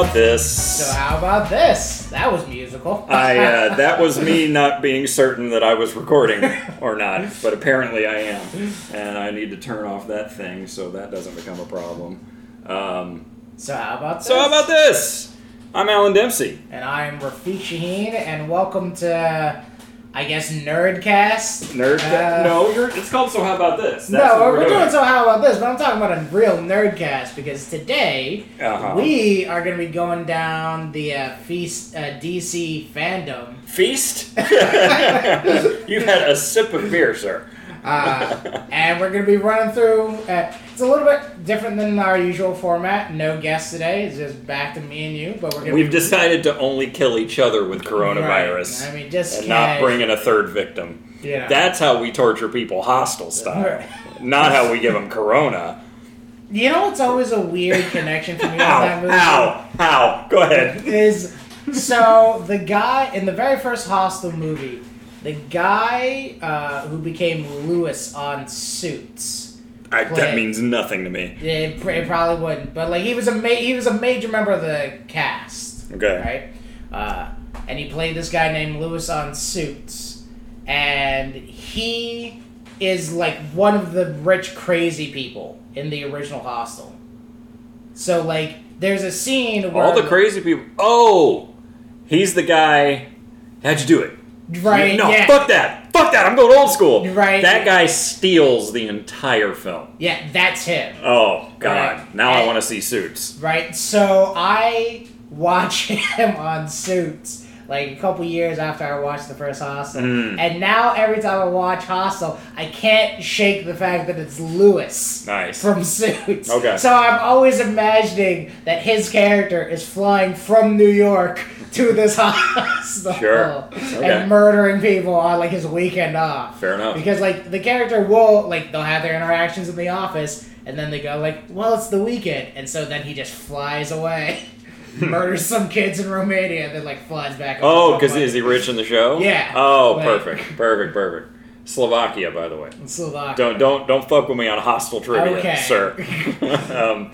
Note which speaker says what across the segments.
Speaker 1: about this?
Speaker 2: So how about this? That was musical.
Speaker 1: I uh, that was me not being certain that I was recording or not, but apparently I am, and I need to turn off that thing so that doesn't become a problem. Um,
Speaker 2: so how about this?
Speaker 1: so how about this? I'm Alan Dempsey.
Speaker 2: And I'm Rafiq Shaheen, and welcome to, I guess, Nerdcast.
Speaker 1: Nerdcast.
Speaker 2: Uh,
Speaker 1: no, you're, it's called So How About This? That's
Speaker 2: no,
Speaker 1: what
Speaker 2: we're, doing so how about this, but I'm talking about a real Nerdcast because today
Speaker 1: Uh-huh.
Speaker 2: we are going to be going down the uh, Feast uh, DC fandom.
Speaker 1: Feast. you had a sip of beer, sir.
Speaker 2: Uh, and we're going to be running through. Uh, it's a little bit different than our usual format. No guests today. It's just back to me and you. But we're going to
Speaker 1: We've decided to only kill each other with coronavirus.
Speaker 2: Right. I mean, just
Speaker 1: and not bring in a third victim.
Speaker 2: know.
Speaker 1: That's how we torture people Hostel style.
Speaker 2: Right.
Speaker 1: Not how we give them corona.
Speaker 2: You know what's always a weird connection for me
Speaker 1: How?
Speaker 2: that movie?
Speaker 1: How? How? Go ahead.
Speaker 2: Is so the guy in the very first Hostel movie, the guy uh, who became Louis on Suits.
Speaker 1: I, that means nothing to me.
Speaker 2: It, pr- it probably wouldn't, but like he was a ma- he was a major member of the cast.
Speaker 1: Okay.
Speaker 2: right? Uh, and he played this guy named Louis on Suits, and he is like one of the rich, crazy people in the original Hostel. So like, there's a scene where
Speaker 1: All the crazy people. Oh, he's the guy. How'd you do it?
Speaker 2: Right?
Speaker 1: No,
Speaker 2: yeah,
Speaker 1: fuck that. Fuck that. I'm going old school.
Speaker 2: Right.
Speaker 1: That guy steals the entire film.
Speaker 2: yeah, that's him.
Speaker 1: Oh God!
Speaker 2: Right.
Speaker 1: Now I want to see Suits.
Speaker 2: Right. So I watch him on Suits like a couple years after I watched the first Hostel,
Speaker 1: Mm.
Speaker 2: and now every time I watch Hostel, I can't shake the fact that it's Louis.
Speaker 1: Nice.
Speaker 2: from Suits.
Speaker 1: Okay.
Speaker 2: So I'm always imagining that his character is flying from New York to this hospital
Speaker 1: Sure. Okay.
Speaker 2: and murdering people on like his weekend off.
Speaker 1: Fair enough.
Speaker 2: Because like the character will like they'll have their interactions in the office and then they go like, well, it's the weekend, and so then he just flies away. Murders some kids in Romania, and then like flies back.
Speaker 1: Oh, because is he rich in the show?
Speaker 2: Yeah.
Speaker 1: Oh,
Speaker 2: Like-
Speaker 1: perfect, perfect, perfect. Slovakia, by the way.
Speaker 2: Slovakia.
Speaker 1: Don't don't don't fuck with me on Hostel trivia,
Speaker 2: Okay.
Speaker 1: sir. um,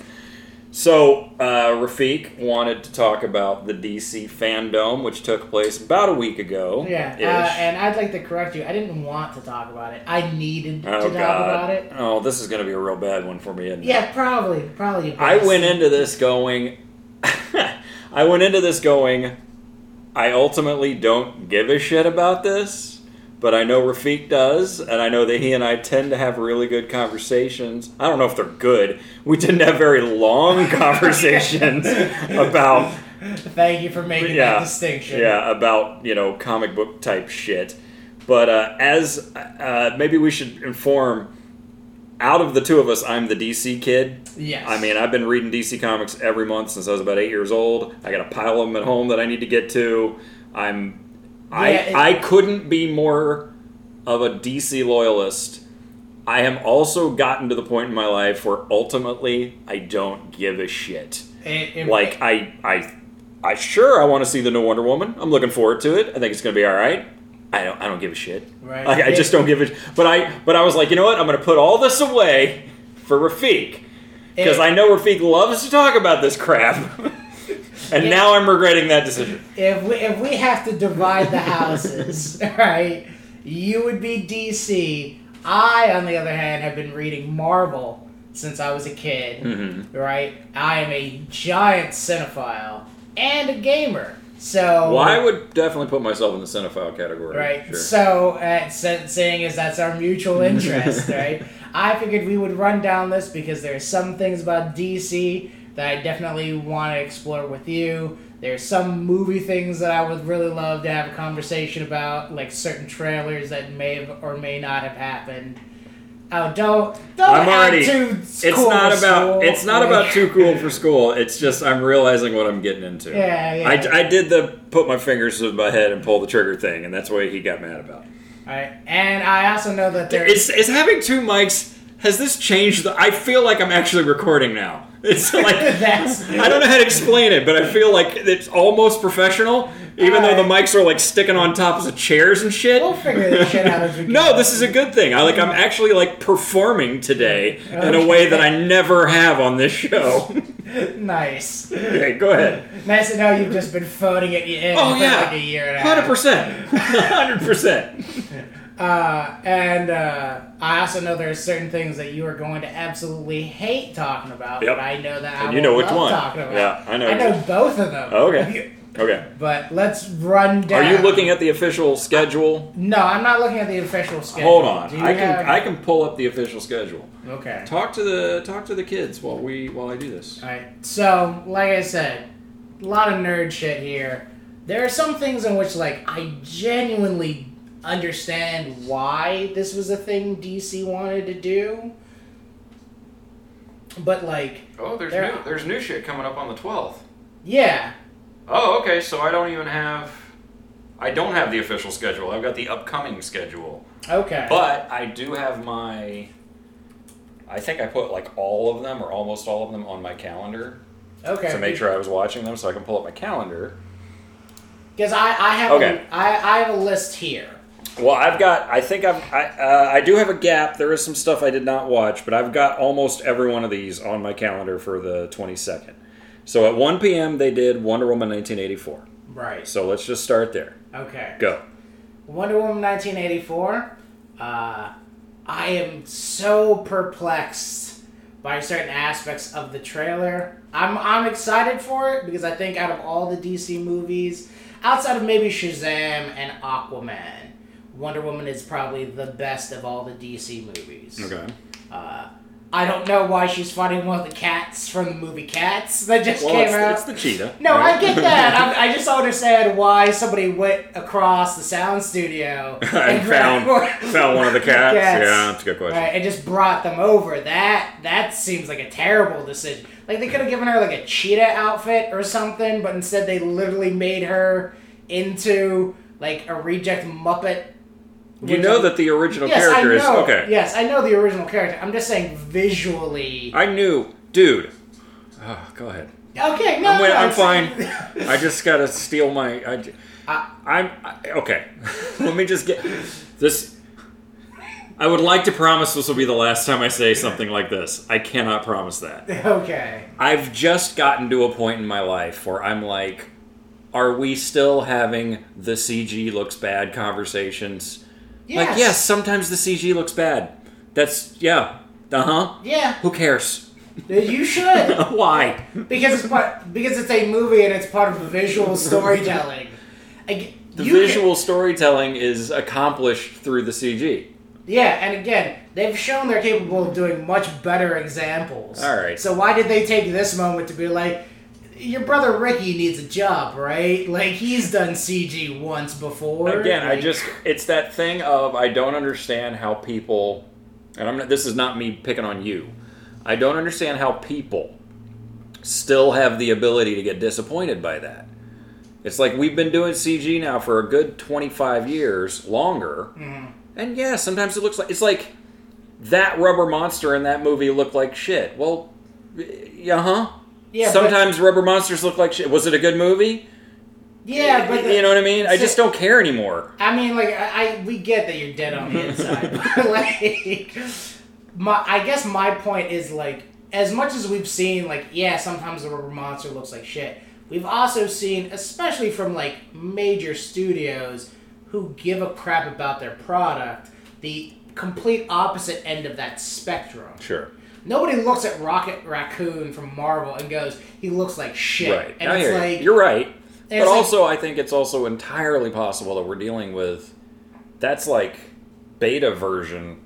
Speaker 1: so uh, Rafiq wanted to talk about the DC fandom, which took place about a week ago.
Speaker 2: Yeah, uh, and I'd like to correct you. I didn't want to talk about it. I needed
Speaker 1: oh
Speaker 2: to talk
Speaker 1: God!
Speaker 2: about it.
Speaker 1: Oh, this is going to be a real bad one for me. Isn't it?
Speaker 2: Yeah, probably, probably.
Speaker 1: I went into this going. I went into this going. I ultimately don't give a shit about this, but I know Rafiq does, and I know that he and I tend to have really good conversations. I don't know if they're good. We tend to have very long conversations about
Speaker 2: Thank you for making
Speaker 1: yeah,
Speaker 2: that distinction.
Speaker 1: yeah, about you know comic book type shit. But uh, as uh, maybe we should inform. Out of the two of us, I'm the DC kid.
Speaker 2: Yes.
Speaker 1: I mean, I've been reading DC comics every month since I was about eight years old. I got a pile of them at home that I need to get to. I'm, I,
Speaker 2: Yeah, it-
Speaker 1: I couldn't be more of a DC loyalist. I have also gotten to the point in my life where ultimately I don't give a shit.
Speaker 2: It- it-
Speaker 1: Like I, I, I sure I want to see the new Wonder Woman. I'm looking forward to it. I think it's going to be all right. I don't, I don't give a shit.
Speaker 2: Right.
Speaker 1: Like, I just don't give a. But I, but I was like, you know what? I'm going to put all this away for Rafiq because I know Rafiq loves to talk about this crap, and
Speaker 2: Yeah.
Speaker 1: now I'm regretting that decision.
Speaker 2: if we if we have to divide the houses, right? You would be DC. I, on the other hand, have been reading Marvel since I was a kid,
Speaker 1: Mhm.
Speaker 2: right? I am a giant cinephile and a gamer. So
Speaker 1: Well, I would definitely put myself in the cinephile category.
Speaker 2: Right.
Speaker 1: Sure.
Speaker 2: So, uh, is that's our mutual interest, right? I figured we would run down this because there are some things about DC that I definitely want to explore with you. There's some movie things that I would really love to have a conversation about, like certain trailers that may have or may not have happened. Oh, don't don't
Speaker 1: I'm already. It's
Speaker 2: cool
Speaker 1: not about.
Speaker 2: school.
Speaker 1: It's not about too cool for school. It's just I'm realizing what I'm getting into.
Speaker 2: Yeah, yeah.
Speaker 1: I, I did the put my fingers to my head and pull the trigger thing, and that's what he got mad about.
Speaker 2: Right. And I also know that there's
Speaker 1: Is, is having two mics has this changed? The, I feel like I'm actually recording now. It's like
Speaker 2: That's-
Speaker 1: I don't know how to explain it, but I feel like it's almost professional, even though the mics are like sticking on top of the chairs and shit.
Speaker 2: we'll figure this shit out as we go.
Speaker 1: No, this is a good thing. I like I'm actually like performing today in a way that I never have on this show.
Speaker 2: nice.
Speaker 1: Okay, go ahead.
Speaker 2: Nice to know you've just been phoning it in
Speaker 1: Oh
Speaker 2: for
Speaker 1: yeah,
Speaker 2: like a year and a half.
Speaker 1: Hundred percent. hundred percent.
Speaker 2: Uh, and uh, I also know there are certain things that you are going to absolutely hate talking about,
Speaker 1: Yep.
Speaker 2: but I know that I
Speaker 1: And you know which one.
Speaker 2: talking about.
Speaker 1: Yeah, I know.
Speaker 2: I know both of them.
Speaker 1: Okay. Okay.
Speaker 2: But let's run down.
Speaker 1: Are you looking at the official schedule?
Speaker 2: No, I'm not looking at the official schedule.
Speaker 1: Hold on, I can
Speaker 2: have-
Speaker 1: I can pull up the official schedule.
Speaker 2: Okay.
Speaker 1: Talk to the talk to the kids while we while I do this.
Speaker 2: Alright, so, like I said, a lot of nerd shit here. There are some things in which, like, I genuinely understand why this was a thing DC wanted to do. But, like,
Speaker 1: Oh, there's new there's new shit coming up on the twelfth.
Speaker 2: yeah.
Speaker 1: Oh, okay. So I don't even have I don't have the official schedule. I've got the upcoming schedule.
Speaker 2: Okay.
Speaker 1: But I do have my. I think I put like all of them or almost all of them on my calendar
Speaker 2: okay.
Speaker 1: to make sure I was watching them, so I can pull up my calendar.
Speaker 2: Because I, I, have
Speaker 1: Okay.
Speaker 2: a, I, I have a list here.
Speaker 1: Well, I've got. I think I've. I, uh, I do have a gap. There is some stuff I did not watch, but I've got almost every one of these on my calendar for the twenty second. So at one p.m. they did Wonder Woman nineteen eighty four.
Speaker 2: Right.
Speaker 1: So let's just start there.
Speaker 2: Okay.
Speaker 1: Go.
Speaker 2: Wonder Woman 1984. Uh, I am so perplexed by certain aspects of the trailer. I'm I'm excited for it because I think out of all the DC movies, outside of maybe Shazam and Aquaman, Wonder Woman is probably the best of all the DC movies.
Speaker 1: Okay.
Speaker 2: Uh, I don't know why she's fighting one of the cats from the movie Cats that just
Speaker 1: Well,
Speaker 2: came
Speaker 1: it's,
Speaker 2: out.
Speaker 1: it's the cheetah.
Speaker 2: No,
Speaker 1: right?
Speaker 2: I get that. I, I just don't understand why somebody went across the sound studio
Speaker 1: and
Speaker 2: grabbed
Speaker 1: found
Speaker 2: one-
Speaker 1: found one of the cats.
Speaker 2: Cats.
Speaker 1: Yeah, that's a good question.
Speaker 2: Right, and just brought them over. That that seems like a terrible decision. Like they could have given her like a cheetah outfit or something, but instead they literally made her into like a reject Muppet.
Speaker 1: You know that the original
Speaker 2: yes,
Speaker 1: character
Speaker 2: I
Speaker 1: is
Speaker 2: know.
Speaker 1: okay.
Speaker 2: Yes, I know the original character. I'm just saying visually.
Speaker 1: I knew, dude. Oh, go ahead.
Speaker 2: Okay, no,
Speaker 1: I'm,
Speaker 2: no,
Speaker 1: I'm fine. I just gotta steal my. I,
Speaker 2: I,
Speaker 1: am I, okay. Let me just get this. I would like to promise this will be the last time I say something like this. I cannot promise that.
Speaker 2: okay.
Speaker 1: I've just gotten to a point in my life where I'm like, are we still having the CG looks bad conversations?
Speaker 2: Yes.
Speaker 1: Like, yes, sometimes the CG looks bad. That's yeah. Uh huh.
Speaker 2: Yeah.
Speaker 1: Who cares?
Speaker 2: You should.
Speaker 1: Why?
Speaker 2: because it's part because it's a movie and it's part of visual storytelling. Like,
Speaker 1: The
Speaker 2: you can-
Speaker 1: visual storytelling is accomplished through the CG.
Speaker 2: yeah, and again, they've shown they're capable of doing much better examples.
Speaker 1: All right.
Speaker 2: So why did they take this moment to be like, your brother Ricky needs a job, right? Like he's done CG once before.
Speaker 1: Again, I just it's that thing of I don't understand how people and I'm this is not me picking on you. I don't understand how people still have the ability to get disappointed by that. It's like we've been doing CG now for a good 25 years, longer.
Speaker 2: Mm-hmm.
Speaker 1: And yeah, sometimes it looks like it's like that rubber monster in that movie looked like shit. Well, yeah, huh?
Speaker 2: Yeah, but-
Speaker 1: Sometimes rubber monsters look like shit. Was it a good movie?
Speaker 2: yeah, but the-
Speaker 1: you know what I mean? I
Speaker 2: so-
Speaker 1: just don't care anymore.
Speaker 2: I mean, like, I, I we get that you're dead on the inside, but like, my I guess my point is like, as much as we've seen, like, yeah, sometimes the rubber monster looks like shit. We've also seen, especially from like major studios who give a crap about their product, the complete opposite end of that spectrum.
Speaker 1: Sure.
Speaker 2: Nobody looks at Rocket Raccoon from Marvel and goes, "He looks like shit."
Speaker 1: Right.
Speaker 2: And
Speaker 1: I
Speaker 2: it's
Speaker 1: you.
Speaker 2: like,
Speaker 1: You're right. But
Speaker 2: it's like-
Speaker 1: also, I think it's also entirely possible that we're dealing with that's like beta version.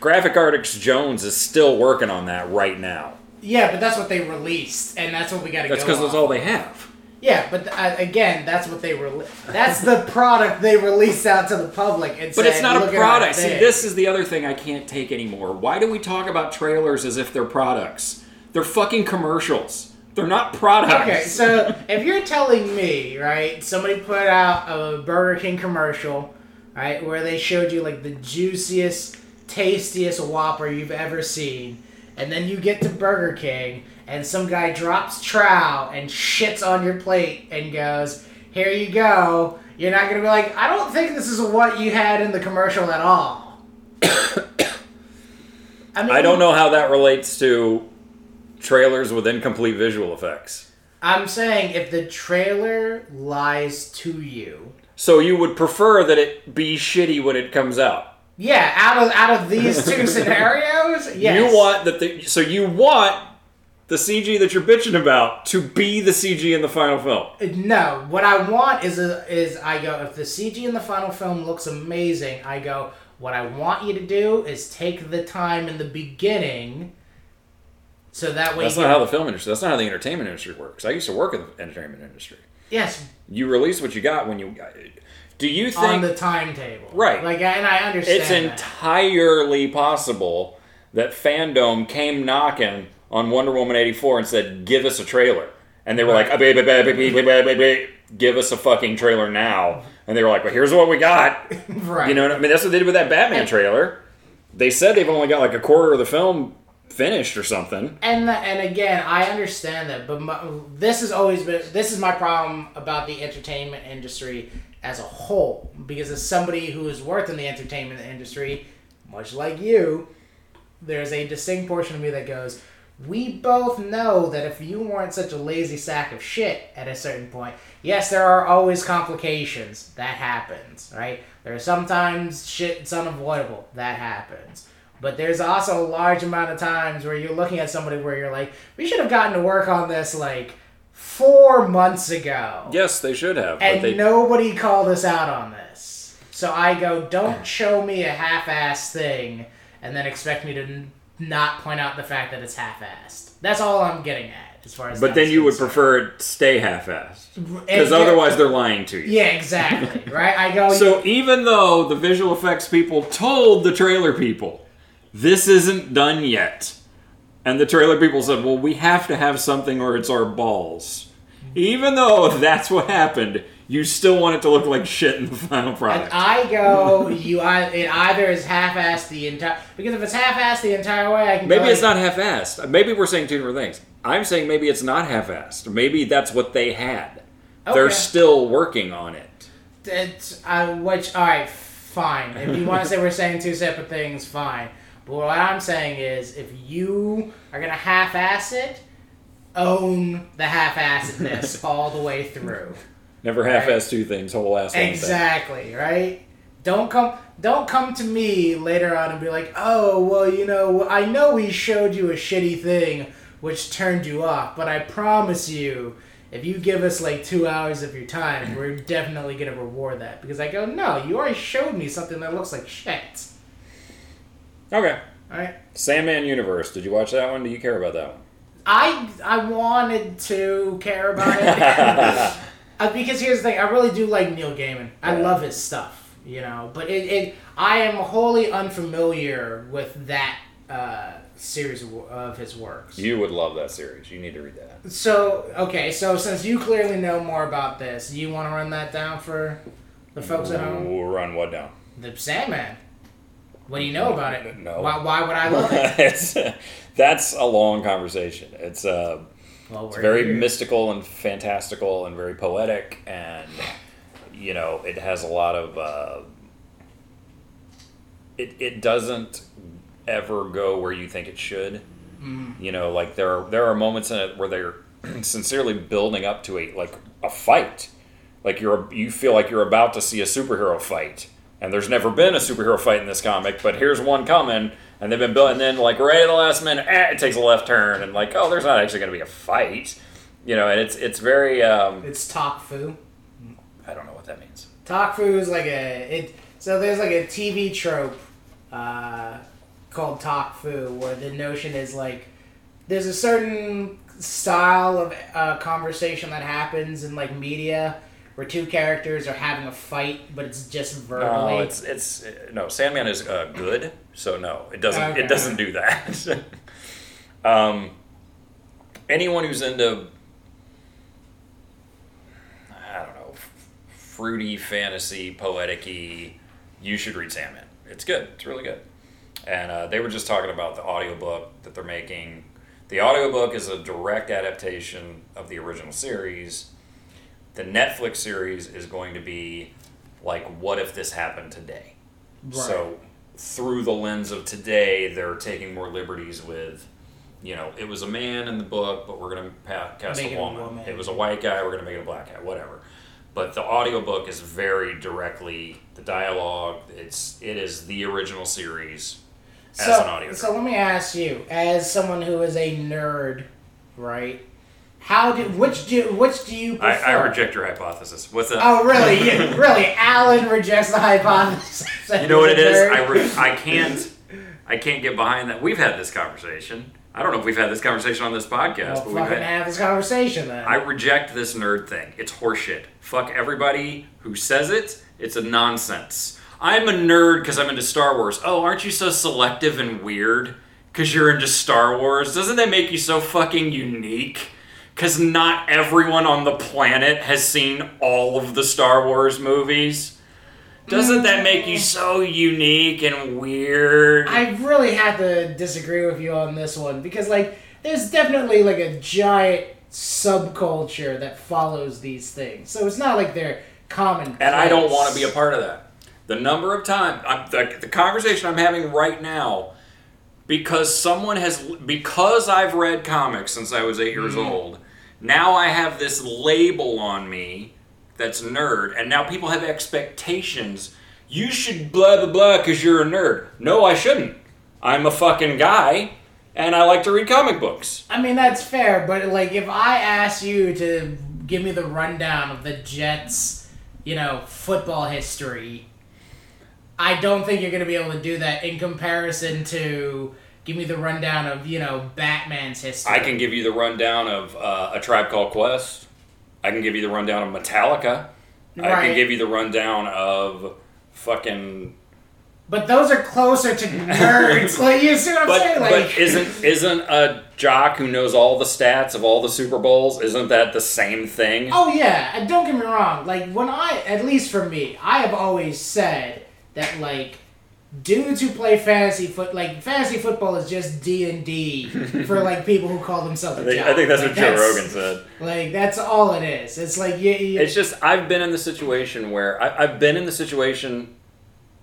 Speaker 1: Graphic Artist Jones is still working on that right now.
Speaker 2: yeah, but that's what they released, and that's what we got to go.
Speaker 1: That's because that's all they have.
Speaker 2: Yeah, but uh, again, that's what they rele- That's the product they released out to the public. And
Speaker 1: But
Speaker 2: said,
Speaker 1: it's not a
Speaker 2: "Look at our
Speaker 1: product. See, this is the other thing I can't take anymore. Why do we talk about trailers as if they're products? They're fucking commercials. They're not products.
Speaker 2: Okay, so if you're telling me, right, somebody put out a Burger King commercial, right, where they showed you like the juiciest, tastiest Whopper you've ever seen, and then you get to Burger King and some guy drops trow and shits on your plate and goes, "Here you go." You're not gonna be like, "I don't think this is what you had in the commercial at all." I mean,
Speaker 1: I don't know how that relates to trailers with incomplete visual effects.
Speaker 2: I'm saying if the trailer lies to you,
Speaker 1: So you would prefer that it be shitty when it comes out.
Speaker 2: Yeah, out of out of these two scenarios, yes.
Speaker 1: You want that the so you want the CG that you're bitching about to be the CG in the final film.
Speaker 2: Uh, no, what I want is a, is I go if the CG in the final film looks amazing, I go what I want you to do is take the time in the beginning so that way
Speaker 1: That's not how the film industry. That's not how the entertainment industry works. I used to work in the entertainment industry.
Speaker 2: yes
Speaker 1: You release what you got when you. Do you think
Speaker 2: on the timetable.
Speaker 1: Right.
Speaker 2: Like and I understand
Speaker 1: it's
Speaker 2: that.
Speaker 1: entirely possible that fandom came knocking on Wonder Woman eighty four and said, "Give us a trailer," and they were like,
Speaker 2: Right.
Speaker 1: "Ah, baby, baby, baby, baby, baby, "Give us a fucking trailer now," and they were like, "Well, here's what we got."
Speaker 2: right.
Speaker 1: You know, what I mean, that's what they did with that Batman trailer. They said they've only got like a quarter of the film finished or something.
Speaker 2: And and again, I understand that, but my, this has always been this is my problem about the entertainment industry as a whole. Because as somebody who has worked in the entertainment industry, much like you, there's a distinct portion of me that goes, "We both know that if you weren't such a lazy sack of shit at a certain point, yes, there are always complications. That happens, right? There are sometimes shit it's unavoidable. That happens." But there's also a large amount of times where you're looking at somebody where you're like, we should have gotten to work on this like four months ago.
Speaker 1: Yes, they should have, but
Speaker 2: and
Speaker 1: they
Speaker 2: nobody called us out on this. So I go, don't show me a half-assed thing and then expect me to n- not point out the fact that it's half-assed. That's all I'm getting at as far as.
Speaker 1: But then you would
Speaker 2: concerned.
Speaker 1: prefer it stay half-assed because otherwise they're lying to you.
Speaker 2: Yeah, exactly. right. I go.
Speaker 1: So even though the visual effects people told the trailer people, this isn't done yet, and the trailer people said, well, we have to have something or it's our balls. Even though that's what happened, you still want it to look like shit in the final product. And.
Speaker 2: I go, you I, it either is half-assed the entire because if it's half-assed the entire way, I can.
Speaker 1: Maybe it's not half-assed. Maybe we're saying two different things. I'm saying maybe it's not half-assed. Maybe that's what they had. They're still working on it.
Speaker 2: It's uh, which all right, fine. If you want to say we're saying two separate things, fine. But what I'm saying is, if you are gonna half-ass it, own the half-assedness all the way through.
Speaker 1: Never half-assed two things, whole ass one thing.
Speaker 2: Exactly, right? Don't come don't come to me later on and be like, "Oh, well, you know, I know we showed you a shitty thing which turned you off, but I promise you, if you give us like 2 hours of your time, we're definitely going to reward that." Because I go, "No, you already showed me something that looks like shit."
Speaker 1: Okay.
Speaker 2: All right?
Speaker 1: Sandman Universe. Did you watch that one? Do you care about that one?
Speaker 2: I I wanted to care about it uh, because here's the thing: I really do like Neil Gaiman. I
Speaker 1: Yeah.
Speaker 2: love his stuff, you know. But it, it I am wholly unfamiliar with that uh, series of, of his works.
Speaker 1: You would love that series. You need to read that.
Speaker 2: So okay, so since you clearly know more about this, you want to run that down for the folks at home?
Speaker 1: We'll run what down?
Speaker 2: The Sandman. What do you know about it?
Speaker 1: No.
Speaker 2: Why, why would I love it?
Speaker 1: it's, that's a long conversation. It's uh,
Speaker 2: Well,
Speaker 1: it's very
Speaker 2: here.
Speaker 1: mystical and fantastical and very poetic, and you know it has a lot of. Uh, it it doesn't ever go where you think it should. You know, like there are there are moments in it where they're sincerely building up to a like a fight. Like you're you feel like you're about to see a superhero fight, and there's never been a superhero fight in this comic, but here's one coming, and they've been building. And then like right at the last minute, eh, it takes a left turn, and like oh, there's not actually going to be a fight. You know, and it's it's very um,
Speaker 2: It's Talk Fu.
Speaker 1: I don't know what that means.
Speaker 2: Talk Fu is like a it. So there's like a TV trope uh, called Talk Fu, where the notion is like there's a certain style of uh, conversation that happens in like media where two characters are having a fight, but it's just verbally.
Speaker 1: No, it's it's no. Sandman is uh, good, so no, it doesn't
Speaker 2: Okay.
Speaker 1: it doesn't do that. um, anyone who's into I don't know fruity fantasy poetic-y, you should read Sandman. It's good. It's really good. And uh, they were just talking about the audiobook that they're making. The audiobook is a direct adaptation of the original series. The Netflix series is going to be like, what if this happened today?
Speaker 2: Right.
Speaker 1: So, through the lens of today, they're taking more liberties with, you know, it was a man in the book, but we're going to cast
Speaker 2: Make
Speaker 1: a
Speaker 2: it a
Speaker 1: woman.
Speaker 2: woman.
Speaker 1: It was a white guy, we're going to make it a black guy, whatever. But the audiobook is very directly the dialogue. It's it is the original series as
Speaker 2: so,
Speaker 1: an audio.
Speaker 2: so let me ask you, as someone who is a nerd, right? How do which do which do you
Speaker 1: I,
Speaker 2: prefer?
Speaker 1: I reject your hypothesis. What's that?
Speaker 2: Oh really? You- really? Alan rejects the hypothesis.
Speaker 1: You know what it is? I, re- I can't I can't get behind that. We've had this conversation. I don't know if we've had this conversation on this podcast,
Speaker 2: Well,
Speaker 1: but we've had,
Speaker 2: have this conversation then.
Speaker 1: I reject this nerd thing. It's horseshit. Fuck everybody who says it. It's a nonsense. I'm a nerd because I'm into Star Wars. Oh, aren't you so selective and weird? Because you're into Star Wars? Doesn't that make you so fucking unique? Because not everyone on the planet has seen all of the Star Wars movies? Doesn't that make you mm. so unique and weird?
Speaker 2: I really have to disagree with you on this one because like there's definitely like a giant subculture that follows these things. So it's not like they're common.
Speaker 1: and I don't want to be a part of that. The number of times the, the conversation I'm having right now, because someone has because I've read comics since I was 8 years mm-hmm. old. Now I have this label on me that's nerd, and now people have expectations. You should blah blah blah because you're a nerd. No, I shouldn't. I'm a fucking guy, and I like to read comic books.
Speaker 2: I mean that's fair, but like if I ask you to give me the rundown of the Jets, you know, football history, I don't think you're gonna be able to do that in comparison to give me the rundown of you know Batman's history.
Speaker 1: I can give you the rundown of uh, a tribe called Quest. I can give you the rundown of Metallica. I can give you the rundown of fucking.
Speaker 2: But those are closer to nerds. like you see what I'm
Speaker 1: But,
Speaker 2: saying? Like
Speaker 1: but isn't isn't a jock who knows all the stats of all the Super Bowls? Isn't that the same thing?
Speaker 2: Oh yeah, don't get me wrong. Like when I, at least for me, I have always said that like dudes who play fantasy foot, like fantasy football is just D and D for like people who call themselves. a
Speaker 1: I think,
Speaker 2: jock.
Speaker 1: I think that's
Speaker 2: Like,
Speaker 1: what Joe Rogan said.
Speaker 2: Like that's all it is. It's like you, you
Speaker 1: It's just I've been in the situation where I, I've been in the situation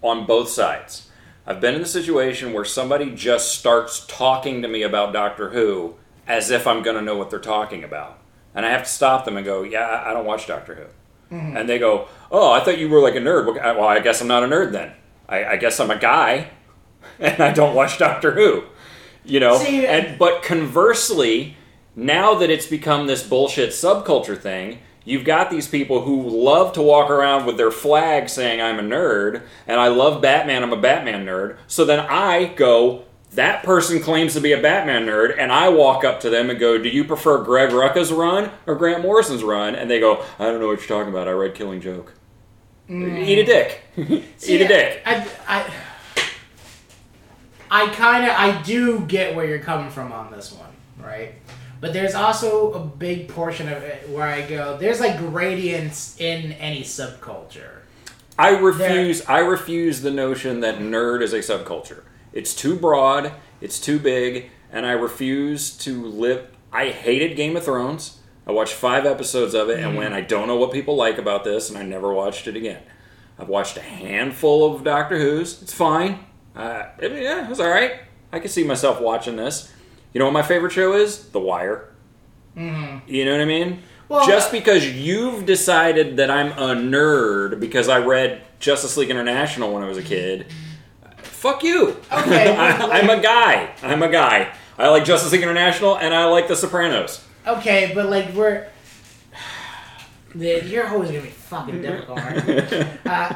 Speaker 1: on both sides. I've been in the situation where somebody just starts talking to me about Doctor Who as if I'm going to know what they're talking about, and I have to stop them and go, "Yeah, I I don't watch Doctor Who," mm-hmm. and they go, "Oh, I thought you were like a nerd." Well, I guess I'm not a nerd then. I, I guess I'm a guy, and I don't watch Doctor Who. You know,
Speaker 2: See,
Speaker 1: and but conversely, now that it's become this bullshit subculture thing, you've got these people who love to walk around with their flag saying I'm a nerd and I love Batman, I'm a Batman nerd. So then I go, that person claims to be a Batman nerd, and I walk up to them and go, Do you prefer Greg Rucka's run or Grant Morrison's run? And they go, I don't know what you're talking about. I read Killing Joke. Mm. Eat a dick.
Speaker 2: See,
Speaker 1: Eat a dick.
Speaker 2: I, I, I kind of, I do get where you're coming from on this one, right? But there's also a big portion of it where I go, there's like gradients in any subculture.
Speaker 1: I refuse. I refuse the notion that nerd is a subculture. It's too broad. It's too big, and I refuse to live. I hated Game of Thrones. I watched five episodes of it, and when I don't know what people like about this, and I never watched it again. I've watched a handful of Doctor Who's. It's fine. Uh, it, yeah, it was all right. I can see myself watching this. You know what my favorite show is? The Wire.
Speaker 2: Mm-hmm.
Speaker 1: You know what I mean?
Speaker 2: Well,
Speaker 1: Just
Speaker 2: uh,
Speaker 1: because you've decided that I'm a nerd because I read Justice League International when I was a kid, fuck you.
Speaker 2: Okay,
Speaker 1: I, I'm a guy. I'm a guy. I like Justice League International and I like The Sopranos.
Speaker 2: Okay, but like we're, the, you're always gonna be fucking difficult. uh,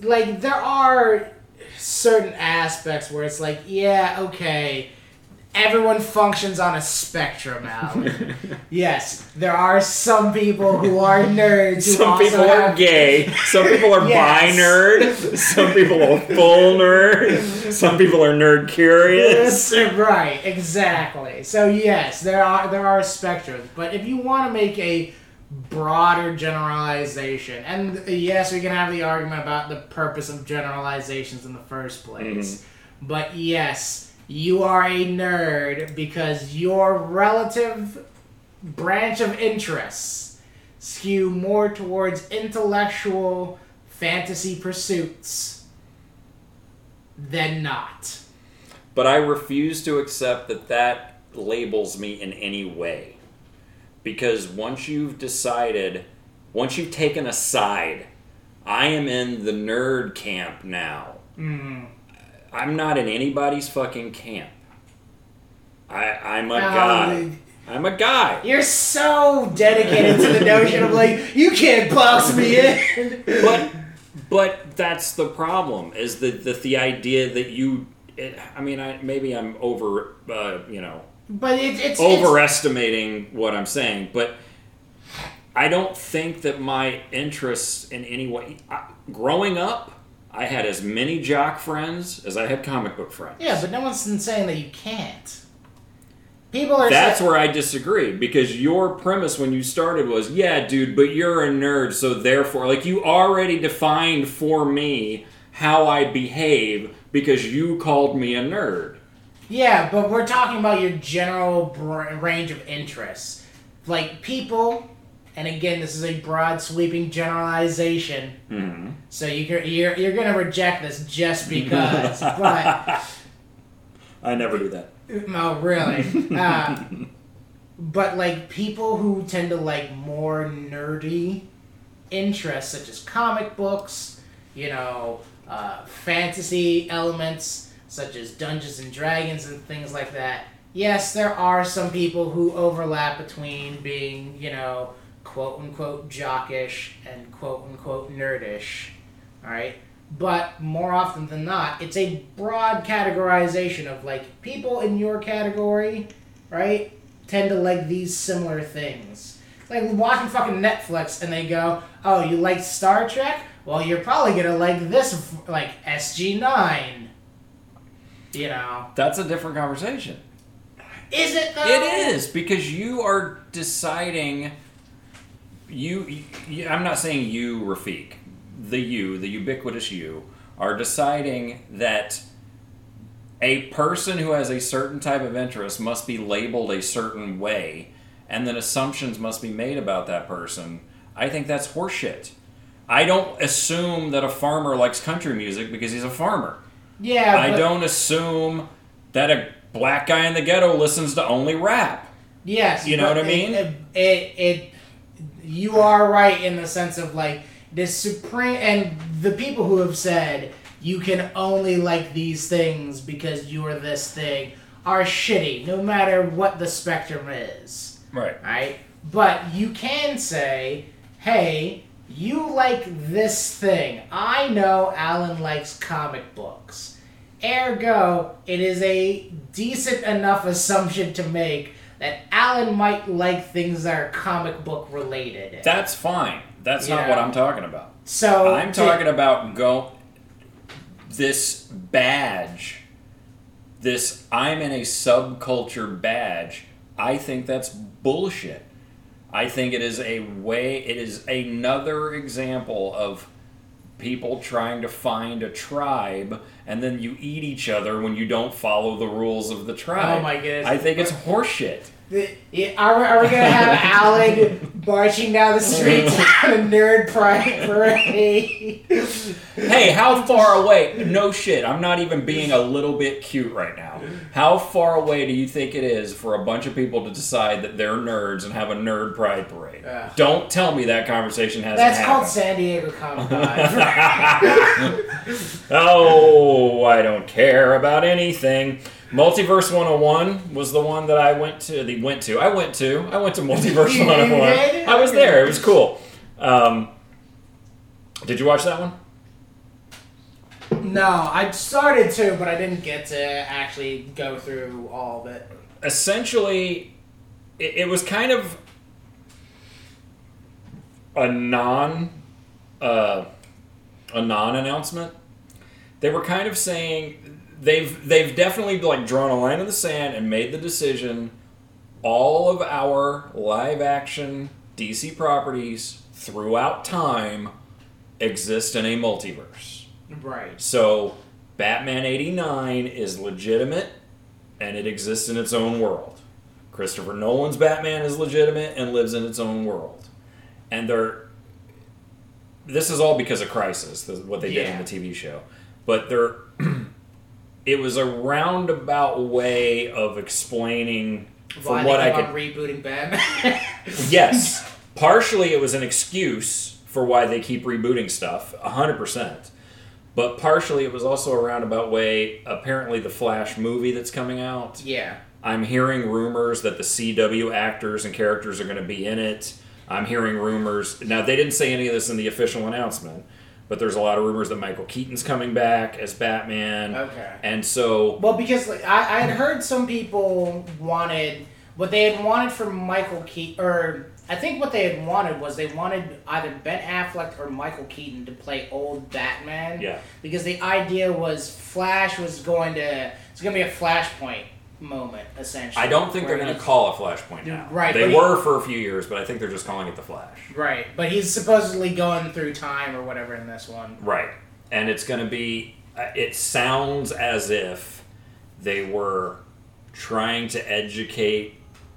Speaker 2: like there are certain aspects where it's like, yeah, okay, everyone functions on a spectrum, Alan. yes, there are some people who are nerds. Who
Speaker 1: Some people are
Speaker 2: have-
Speaker 1: gay. Some people are
Speaker 2: Yes.
Speaker 1: bi nerd. Some people are full nerd. Some people are nerd curious.
Speaker 2: Right, exactly. So yes, there are there are spectrums, but if you want to make a broader generalization, and uh, yes, we can have the argument about the purpose of generalizations in the first place, mm-hmm. but yes, you are a nerd because your relative branch of interests skew more towards intellectual fantasy pursuits than not.
Speaker 1: But I refuse to accept that that labels me in any way. Because once you've decided, once you've taken a side, I am in the nerd camp now.
Speaker 2: Mm.
Speaker 1: I'm not in anybody's fucking camp. I, I'm a guy. I'm a guy.
Speaker 2: You're so dedicated to the notion of like you can't box me in.
Speaker 1: But but that's the problem is the the, the idea that you. It, I mean, I, maybe I'm over, uh, you know,
Speaker 2: But it, it's it's
Speaker 1: overestimating what I'm saying, but I don't think that my interests in any way. I, growing up, I had as many jock friends as I had comic book friends.
Speaker 2: yeah, but no one's saying that you can't. People are.
Speaker 1: That's
Speaker 2: sa-
Speaker 1: where I disagree because your premise when you started was, yeah, dude, but you're a nerd, so therefore, like, you already defined for me how I behave because you called me a nerd.
Speaker 2: Yeah, but we're talking about your general br- range of interests. Like people, and again, this is a broad, sweeping generalization.
Speaker 1: Mm-hmm.
Speaker 2: So you can, you're you're gonna reject this just because. but
Speaker 1: I never do that.
Speaker 2: no, really. Uh, but like people who tend to like more nerdy interests, such as comic books, you know, uh, fantasy elements such as Dungeons and Dragons and things like that. Yes, there are some people who overlap between being, you know, quote unquote jockish and quote unquote nerdish. All right. But more often than not, it's a broad categorization of like people in your category, right, tend to like these similar things. Like watching fucking Netflix and they go, "Oh, you like Star Trek? Well, you're probably gonna like this, like SG Nine." You know,
Speaker 1: That's a different conversation.
Speaker 2: is it though?
Speaker 1: It is because you are deciding. You, you, I'm not saying you, Rafiq. The you, the ubiquitous you, are deciding that a person who has a certain type of interest must be labeled a certain way, and then assumptions must be made about that person. I think that's horseshit. I don't assume that a farmer likes country music because he's a farmer.
Speaker 2: Yeah,
Speaker 1: I don't assume that a black guy in the ghetto listens to only rap.
Speaker 2: Yes,
Speaker 1: You know what I mean?
Speaker 2: It, it, it, you are right in the sense of like this supreme, and the people who have said you can only like these things because you are this thing are shitty, no matter what the spectrum is.
Speaker 1: Right.
Speaker 2: Right? But you can say, hey, you like this thing. I know Alan likes comic books. Ergo, it is a decent enough assumption to make that Alan might like things that are comic book related.
Speaker 1: That's fine. That's not what I'm talking about.
Speaker 2: so
Speaker 1: I'm
Speaker 2: to-
Speaker 1: talking about go this badge. This I'm in a subculture badge. I think that's bullshit. I think it is a way it is another example of people trying to find a tribe and then you eat each other when you don't follow the rules of the tribe.
Speaker 2: Oh my goodness.
Speaker 1: I think it's horseshit.
Speaker 2: The- yeah, Are, we- are we gonna have Alan marching down the streets on a nerd pride parade?
Speaker 1: Hey, how far away? No shit. I'm not even being a little bit cute right now. How far away do you think it is for a bunch of people to decide that they're nerds and have a nerd pride parade?
Speaker 2: Ugh.
Speaker 1: Don't tell me that conversation hasn't
Speaker 2: That's called. San Diego Comic Con.
Speaker 1: oh, I don't care about anything. Multiverse 101 was the one that I went to. The went to. I went to. I went to Multiverse 101. I was there. It was cool. Um, did you watch that one?
Speaker 2: no, I started to, but I didn't get to actually go through all of it.
Speaker 1: essentially it, it was kind of a non uh, a non announcement they were kind of saying they've they've definitely like drawn a line in the sand and made the decision all of our live action DC properties throughout time exist in a multiverse
Speaker 2: Right.
Speaker 1: so Batman 89 is legitimate and it exists in its own world. Christopher Nolan's Batman is legitimate and lives in its own world. And they're this is all because of Crisis, what they did in the TV show. But they're it was a roundabout way of explaining
Speaker 2: Why
Speaker 1: from what I could
Speaker 2: rebooting Batman?
Speaker 1: yes partially it was an excuse for why they keep rebooting stuff 100% but partially it was also a roundabout way apparently the flash movie that's coming out
Speaker 2: yeah.
Speaker 1: i'm hearing rumors that the cw actors and characters are going to be in it i'm hearing rumors now they didn't say any of this in the official announcement but there's a lot of rumors that michael keaton's coming back as batman
Speaker 2: Okay.
Speaker 1: and so
Speaker 2: Well, because like, I, I had heard some people wanted what they had wanted for Michael Keaton, or I think what they had wanted was they wanted either Ben Affleck or Michael Keaton to play old Batman.
Speaker 1: Yeah.
Speaker 2: Because the idea was Flash was going to it's going to be a Flashpoint moment essentially.
Speaker 1: i don't think they're going to call it flashpoint now
Speaker 2: Right,
Speaker 1: they
Speaker 2: but he-
Speaker 1: were for a few years but i think they're just calling it the flash
Speaker 2: Right, but he's supposedly going through time or whatever in this one.
Speaker 1: Right. And it's going to be, uh, it sounds as if they were trying to educate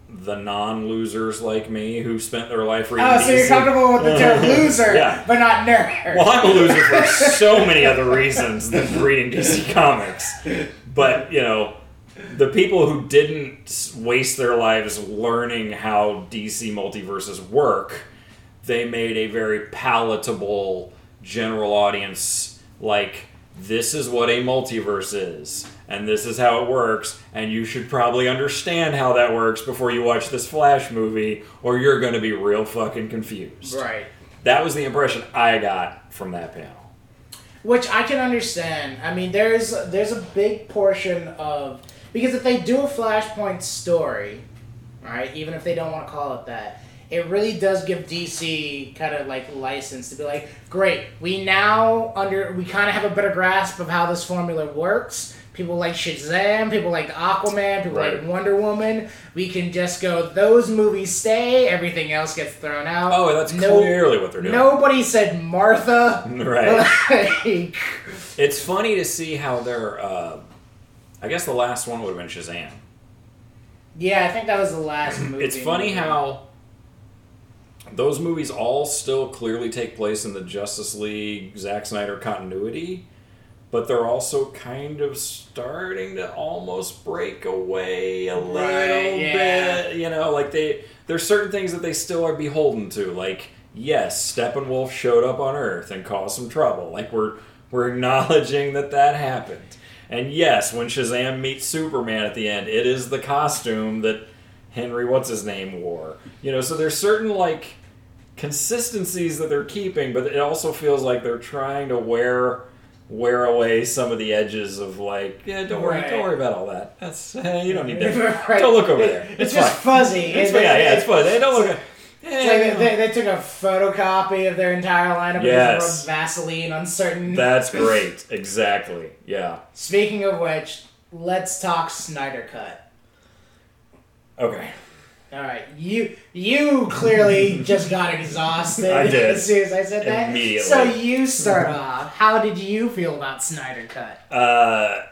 Speaker 1: the non losers like me who spent their life reading
Speaker 2: Oh, so you're comfortable with the term loser,
Speaker 1: Yeah.
Speaker 2: but not nerd.
Speaker 1: Well, I'm a loser for so many other reasons than reading DC Comics. But, you know, the people who didn't waste their lives learning how DC multiverses work, they made a very palatable general audience like this is what a multiverse is and this is how it works and you should probably understand how that works before you watch this flash movie or you're going to be real fucking confused
Speaker 2: Right.
Speaker 1: that was the impression I got from that panel.
Speaker 2: Which I can understand. I mean, there's there's a big portion of because if they do a Flashpoint story, right? Even if they don't want to call it that, it really does give DC kind of like license to be like, great, we now under we kind of have a better grasp of how this formula works. People like Shazam, people like Aquaman, people
Speaker 1: Right.
Speaker 2: like Wonder Woman. We can just go, those movies stay, everything else gets thrown out.
Speaker 1: Oh, that's
Speaker 2: No-
Speaker 1: clearly what they're doing.
Speaker 2: Nobody said Martha.
Speaker 1: Right.
Speaker 2: Like,
Speaker 1: It's funny to see how they're. Uh, I guess the last one would have been Shazam.
Speaker 2: Yeah, I think that was the last movie.
Speaker 1: It's funny how those movies all still clearly take place in the Justice League Zack Snyder continuity, but they're also kind of starting to almost break away a little
Speaker 2: Right, yeah.
Speaker 1: bit. You know, like they there's certain things that they still are beholden to. Like, yes, Steppenwolf showed up on Earth and caused some trouble. Like we're we're acknowledging that that happened. And yes, when Shazam meets Superman at the end, it is the costume that Henry what's his name wore. You know, so there's certain like consistencies that they're keeping, but it also feels like they're trying to wear wear away some of the edges of like, yeah, don't worry,
Speaker 2: Right.
Speaker 1: don't worry about all that. That's you don't need to.
Speaker 2: Right.
Speaker 1: Don't look over there.
Speaker 2: It's,
Speaker 1: It's,
Speaker 2: just fuzzy.
Speaker 1: It's
Speaker 2: It-
Speaker 1: Yeah, yeah, it's
Speaker 2: it-
Speaker 1: fine. Don't look.
Speaker 2: It's like they, they took a photocopy of their entire lineup and
Speaker 1: Yes.
Speaker 2: just rubbed Vaseline on certain.
Speaker 1: That's great. Exactly. Yeah.
Speaker 2: Speaking of which, let's talk Snyder Cut.
Speaker 1: Okay.
Speaker 2: All right, you you clearly just got exhausted.
Speaker 1: I did.
Speaker 2: as soon as I said that.
Speaker 1: Immediately.
Speaker 2: So you start off. How did you feel about Snyder Cut?
Speaker 1: Uh,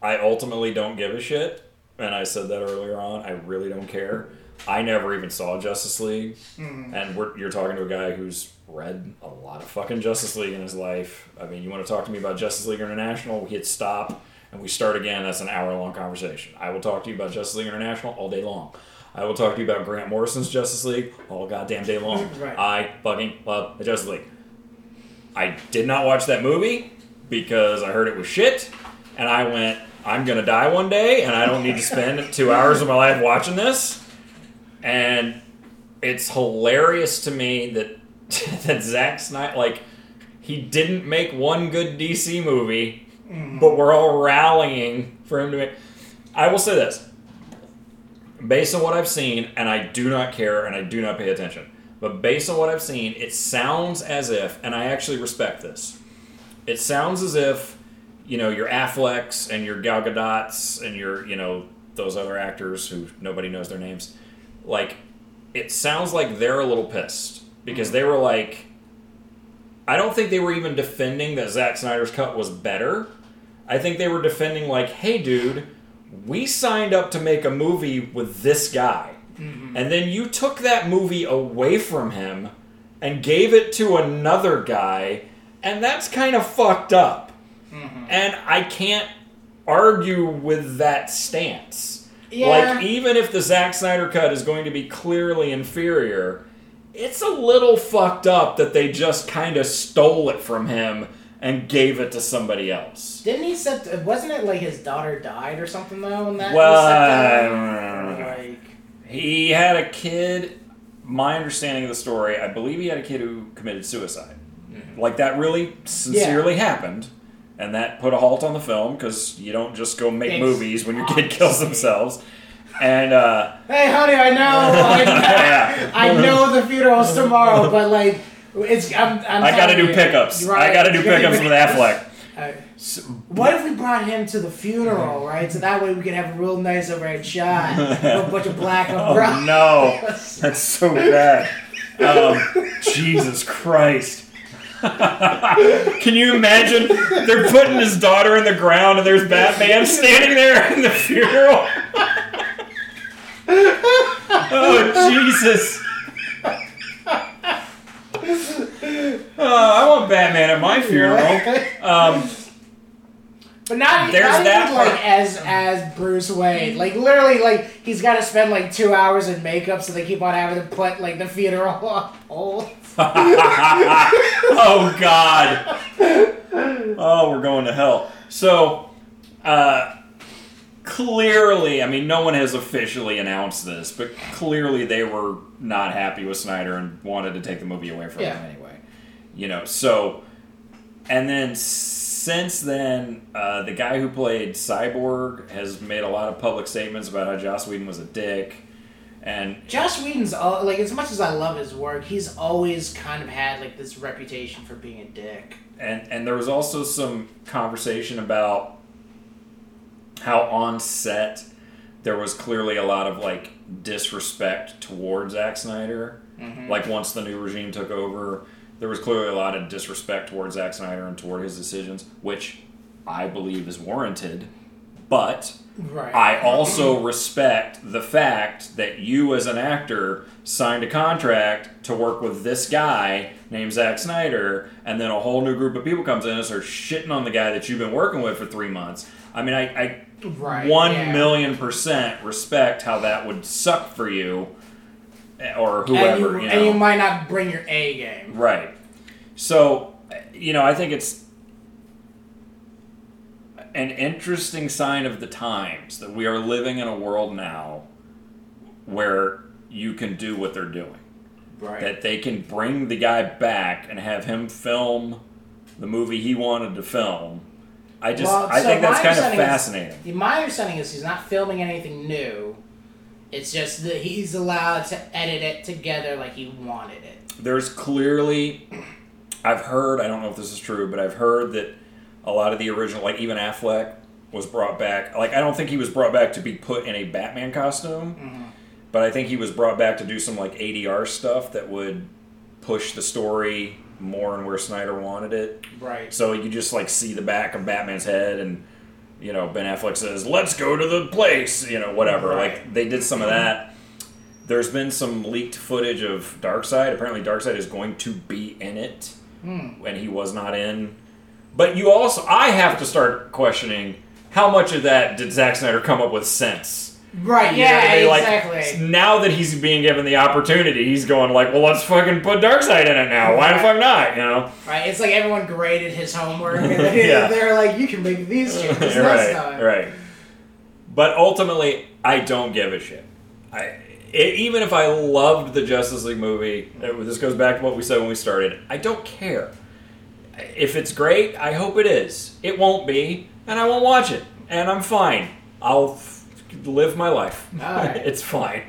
Speaker 1: I ultimately don't give a shit, and I said that earlier on. I really don't care. I never even saw Justice League, hmm. and we're, you're talking to a guy who's read a lot of fucking Justice League in his life. I mean, you want to talk to me about Justice League International? We hit stop and we start again. That's an hour long conversation. I will talk to you about Justice League International all day long. I will talk to you about Grant Morrison's Justice League all goddamn day long.
Speaker 2: Right.
Speaker 1: I fucking love the Justice League. I did not watch that movie because I heard it was shit, and I went, I'm gonna die one day, and I don't need to spend two hours of my life watching this. And it's hilarious to me that that Zack Snyder, like, he didn't make one good DC movie, mm-hmm. but we're all rallying for him to make. I will say this, based on what I've seen, and I do not care and I do not pay attention, but based on what I've seen, it sounds as if, and I actually respect this, it sounds as if, you know, your Afflecks and your Gal Gadots and your, you know, those other actors who nobody knows their names, like, it sounds like they're a little pissed because mm. they were like, I don't think they were even defending that Zack Snyder's cut was better. I think they were defending like, hey, dude, we signed up to make a movie with this guy, mm-hmm. and then you took that movie away from him and gave it to another guy, and that's kind of fucked up. Mm-hmm. and I can't argue with that stance.
Speaker 2: Yeah.
Speaker 1: Like even if the Zack Snyder cut is going to be clearly inferior, it's a little fucked up that they just kind of stole it from him and gave it to somebody else.
Speaker 2: Didn't he set? Wasn't it like his daughter died or something though? And that
Speaker 1: Well,
Speaker 2: was set
Speaker 1: I
Speaker 2: down?
Speaker 1: don't know.
Speaker 2: Or, like
Speaker 1: He had a kid. My understanding of the story, I believe he had a kid who committed suicide. Mm-hmm. Like that really sincerely happened, and that put a halt on the film because you don't just go make movies when your kid kills themselves. And uh,
Speaker 2: Hey, honey, I know, I,
Speaker 1: Yeah.
Speaker 2: I know the funeral's tomorrow, but like, it's I'm. I'm
Speaker 1: I got to do pickups.
Speaker 2: right,
Speaker 1: I got to do pickups with Affleck. So-
Speaker 2: What if we brought him to the funeral, right? So that way we could have a real nice overhead shot of a bunch of black
Speaker 1: oh no, that's so bad. Um, Jesus Christ. Can you imagine? They're putting his daughter in the ground and there's Batman standing there in the funeral. oh, Jesus. Oh, I want Batman at my funeral. Um,
Speaker 2: But not,
Speaker 1: There's
Speaker 2: not
Speaker 1: that
Speaker 2: even
Speaker 1: part.
Speaker 2: like as as Bruce Wayne. Like literally, like he's got to spend like two hours in makeup, so they keep on having to put like the funeral on hold.
Speaker 1: oh God. Oh, we're going to hell. So, uh, clearly, I mean, no one has officially announced this, but clearly they were not happy with Snyder and wanted to take the movie away from
Speaker 2: Yeah.
Speaker 1: him anyway. You know, so, and then since then, uh, the guy who played Cyborg has made a lot of public statements about how Joss Whedon was a dick. And
Speaker 2: Joss Whedon's all, like as much as I love his work, he's always kind of had like this reputation for being a dick.
Speaker 1: and and there was also some conversation about how on set there was clearly a lot of like disrespect towards Zack Snyder. Mm-hmm. Like once the new regime took over, there was clearly a lot of disrespect towards Zack Snyder and toward his decisions, which I believe is warranted. But
Speaker 2: Right.
Speaker 1: I also respect the fact that you, as an actor, signed a contract to work with this guy named Zack Snyder, and then a whole new group of people comes in and starts shitting on the guy that you've been working with for three months. I mean, I, I
Speaker 2: Right,
Speaker 1: one
Speaker 2: yeah.
Speaker 1: million percent respect how that would suck for you, eh, or
Speaker 2: and
Speaker 1: whoever.
Speaker 2: you,
Speaker 1: you,
Speaker 2: and you might not bring your A game.
Speaker 1: Right. So, you know, I think it's an interesting sign of the times that we are living in a world now where you can do what they're doing.
Speaker 2: Right.
Speaker 1: That they can bring the guy back and have him film the movie he wanted to film. I just
Speaker 2: Well,
Speaker 1: I
Speaker 2: so
Speaker 1: think that's kind of
Speaker 2: understanding is-
Speaker 1: fascinating.
Speaker 2: My understanding is he's not filming anything new. It's just that he's allowed to edit it together like he wanted it.
Speaker 1: there's clearly I've heard, I don't know if this is true, but I've heard that a lot of the original like even Affleck was brought back. Like I don't think he was brought back to be put in a Batman costume, mm-hmm. but I think he was brought back to do some like ADR stuff that would push the story more and where Snyder wanted it.
Speaker 2: Right.
Speaker 1: So you just like see the back of Batman's head and you know, Ben Affleck says, "Let's go to the place," you know, whatever.
Speaker 2: Right.
Speaker 1: Like they did some of mm-hmm. that. There's been some leaked footage of Darkseid. Apparently, Darkseid is going to be in it, hmm. and he was not in. But you also, I have to start questioning how much of that did Zack Snyder come up with sense.
Speaker 2: Right.
Speaker 1: You
Speaker 2: Yeah.
Speaker 1: what I mean? Like,
Speaker 2: exactly.
Speaker 1: now that he's being given the opportunity, he's going like, "Well, let's fucking put Darkseid in it now. Why the fuck not?" You know.
Speaker 2: Right. It's like everyone graded his homework, and then
Speaker 1: Yeah.
Speaker 2: they're like, "You can make these changes
Speaker 1: right,
Speaker 2: time."
Speaker 1: right. But ultimately, I don't give a shit. I it, even if I loved the Justice League movie, this goes back to what we said when we started. I don't care. If it's great, I hope it is. It won't be, and I won't watch it, and I'm fine. I'll f- live my life.
Speaker 2: Right.
Speaker 1: it's fine.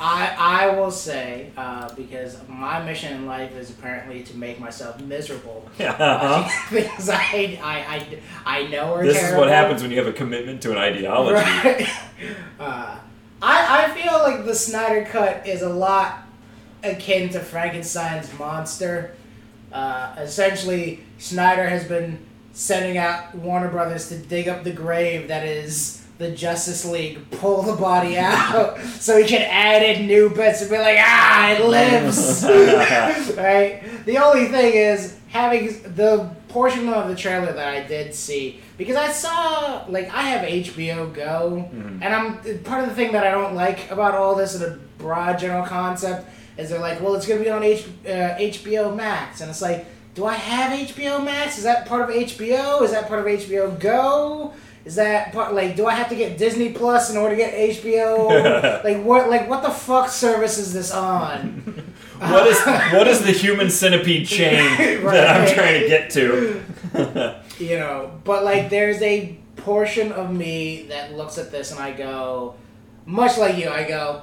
Speaker 2: I I will say uh, because my mission in life is apparently to make myself miserable.
Speaker 1: Uh-huh.
Speaker 2: Things I, I I I know are
Speaker 1: This is what happens when you have a commitment to an ideology.
Speaker 2: Right. Uh, I, I feel like the Snyder Cut is a lot akin to Frankenstein's monster. Uh, essentially, Snyder has been sending out Warner Brothers to dig up the grave that is the Justice League, pull the body out, so he can add in new bits and be like, ah, it lives. right? The only thing is, having the portion of the trailer that I did see because I saw like I have HBO Go,
Speaker 1: Mhm.
Speaker 2: and I'm part of the thing that I don't like about all this in a broad general concept is they're like, well, it's gonna be on H, uh, HBO Max, and it's like, do I have HBO Max? Is that part of HBO? Is that part of HBO Go? Is that part like do I have to get Disney Plus in order to get HBO? like what like what the fuck service is this on?
Speaker 1: What is what is the human centipede chain that I'm trying to get to?
Speaker 2: you know, but like there's a portion of me that looks at this and I go, much like you, I go,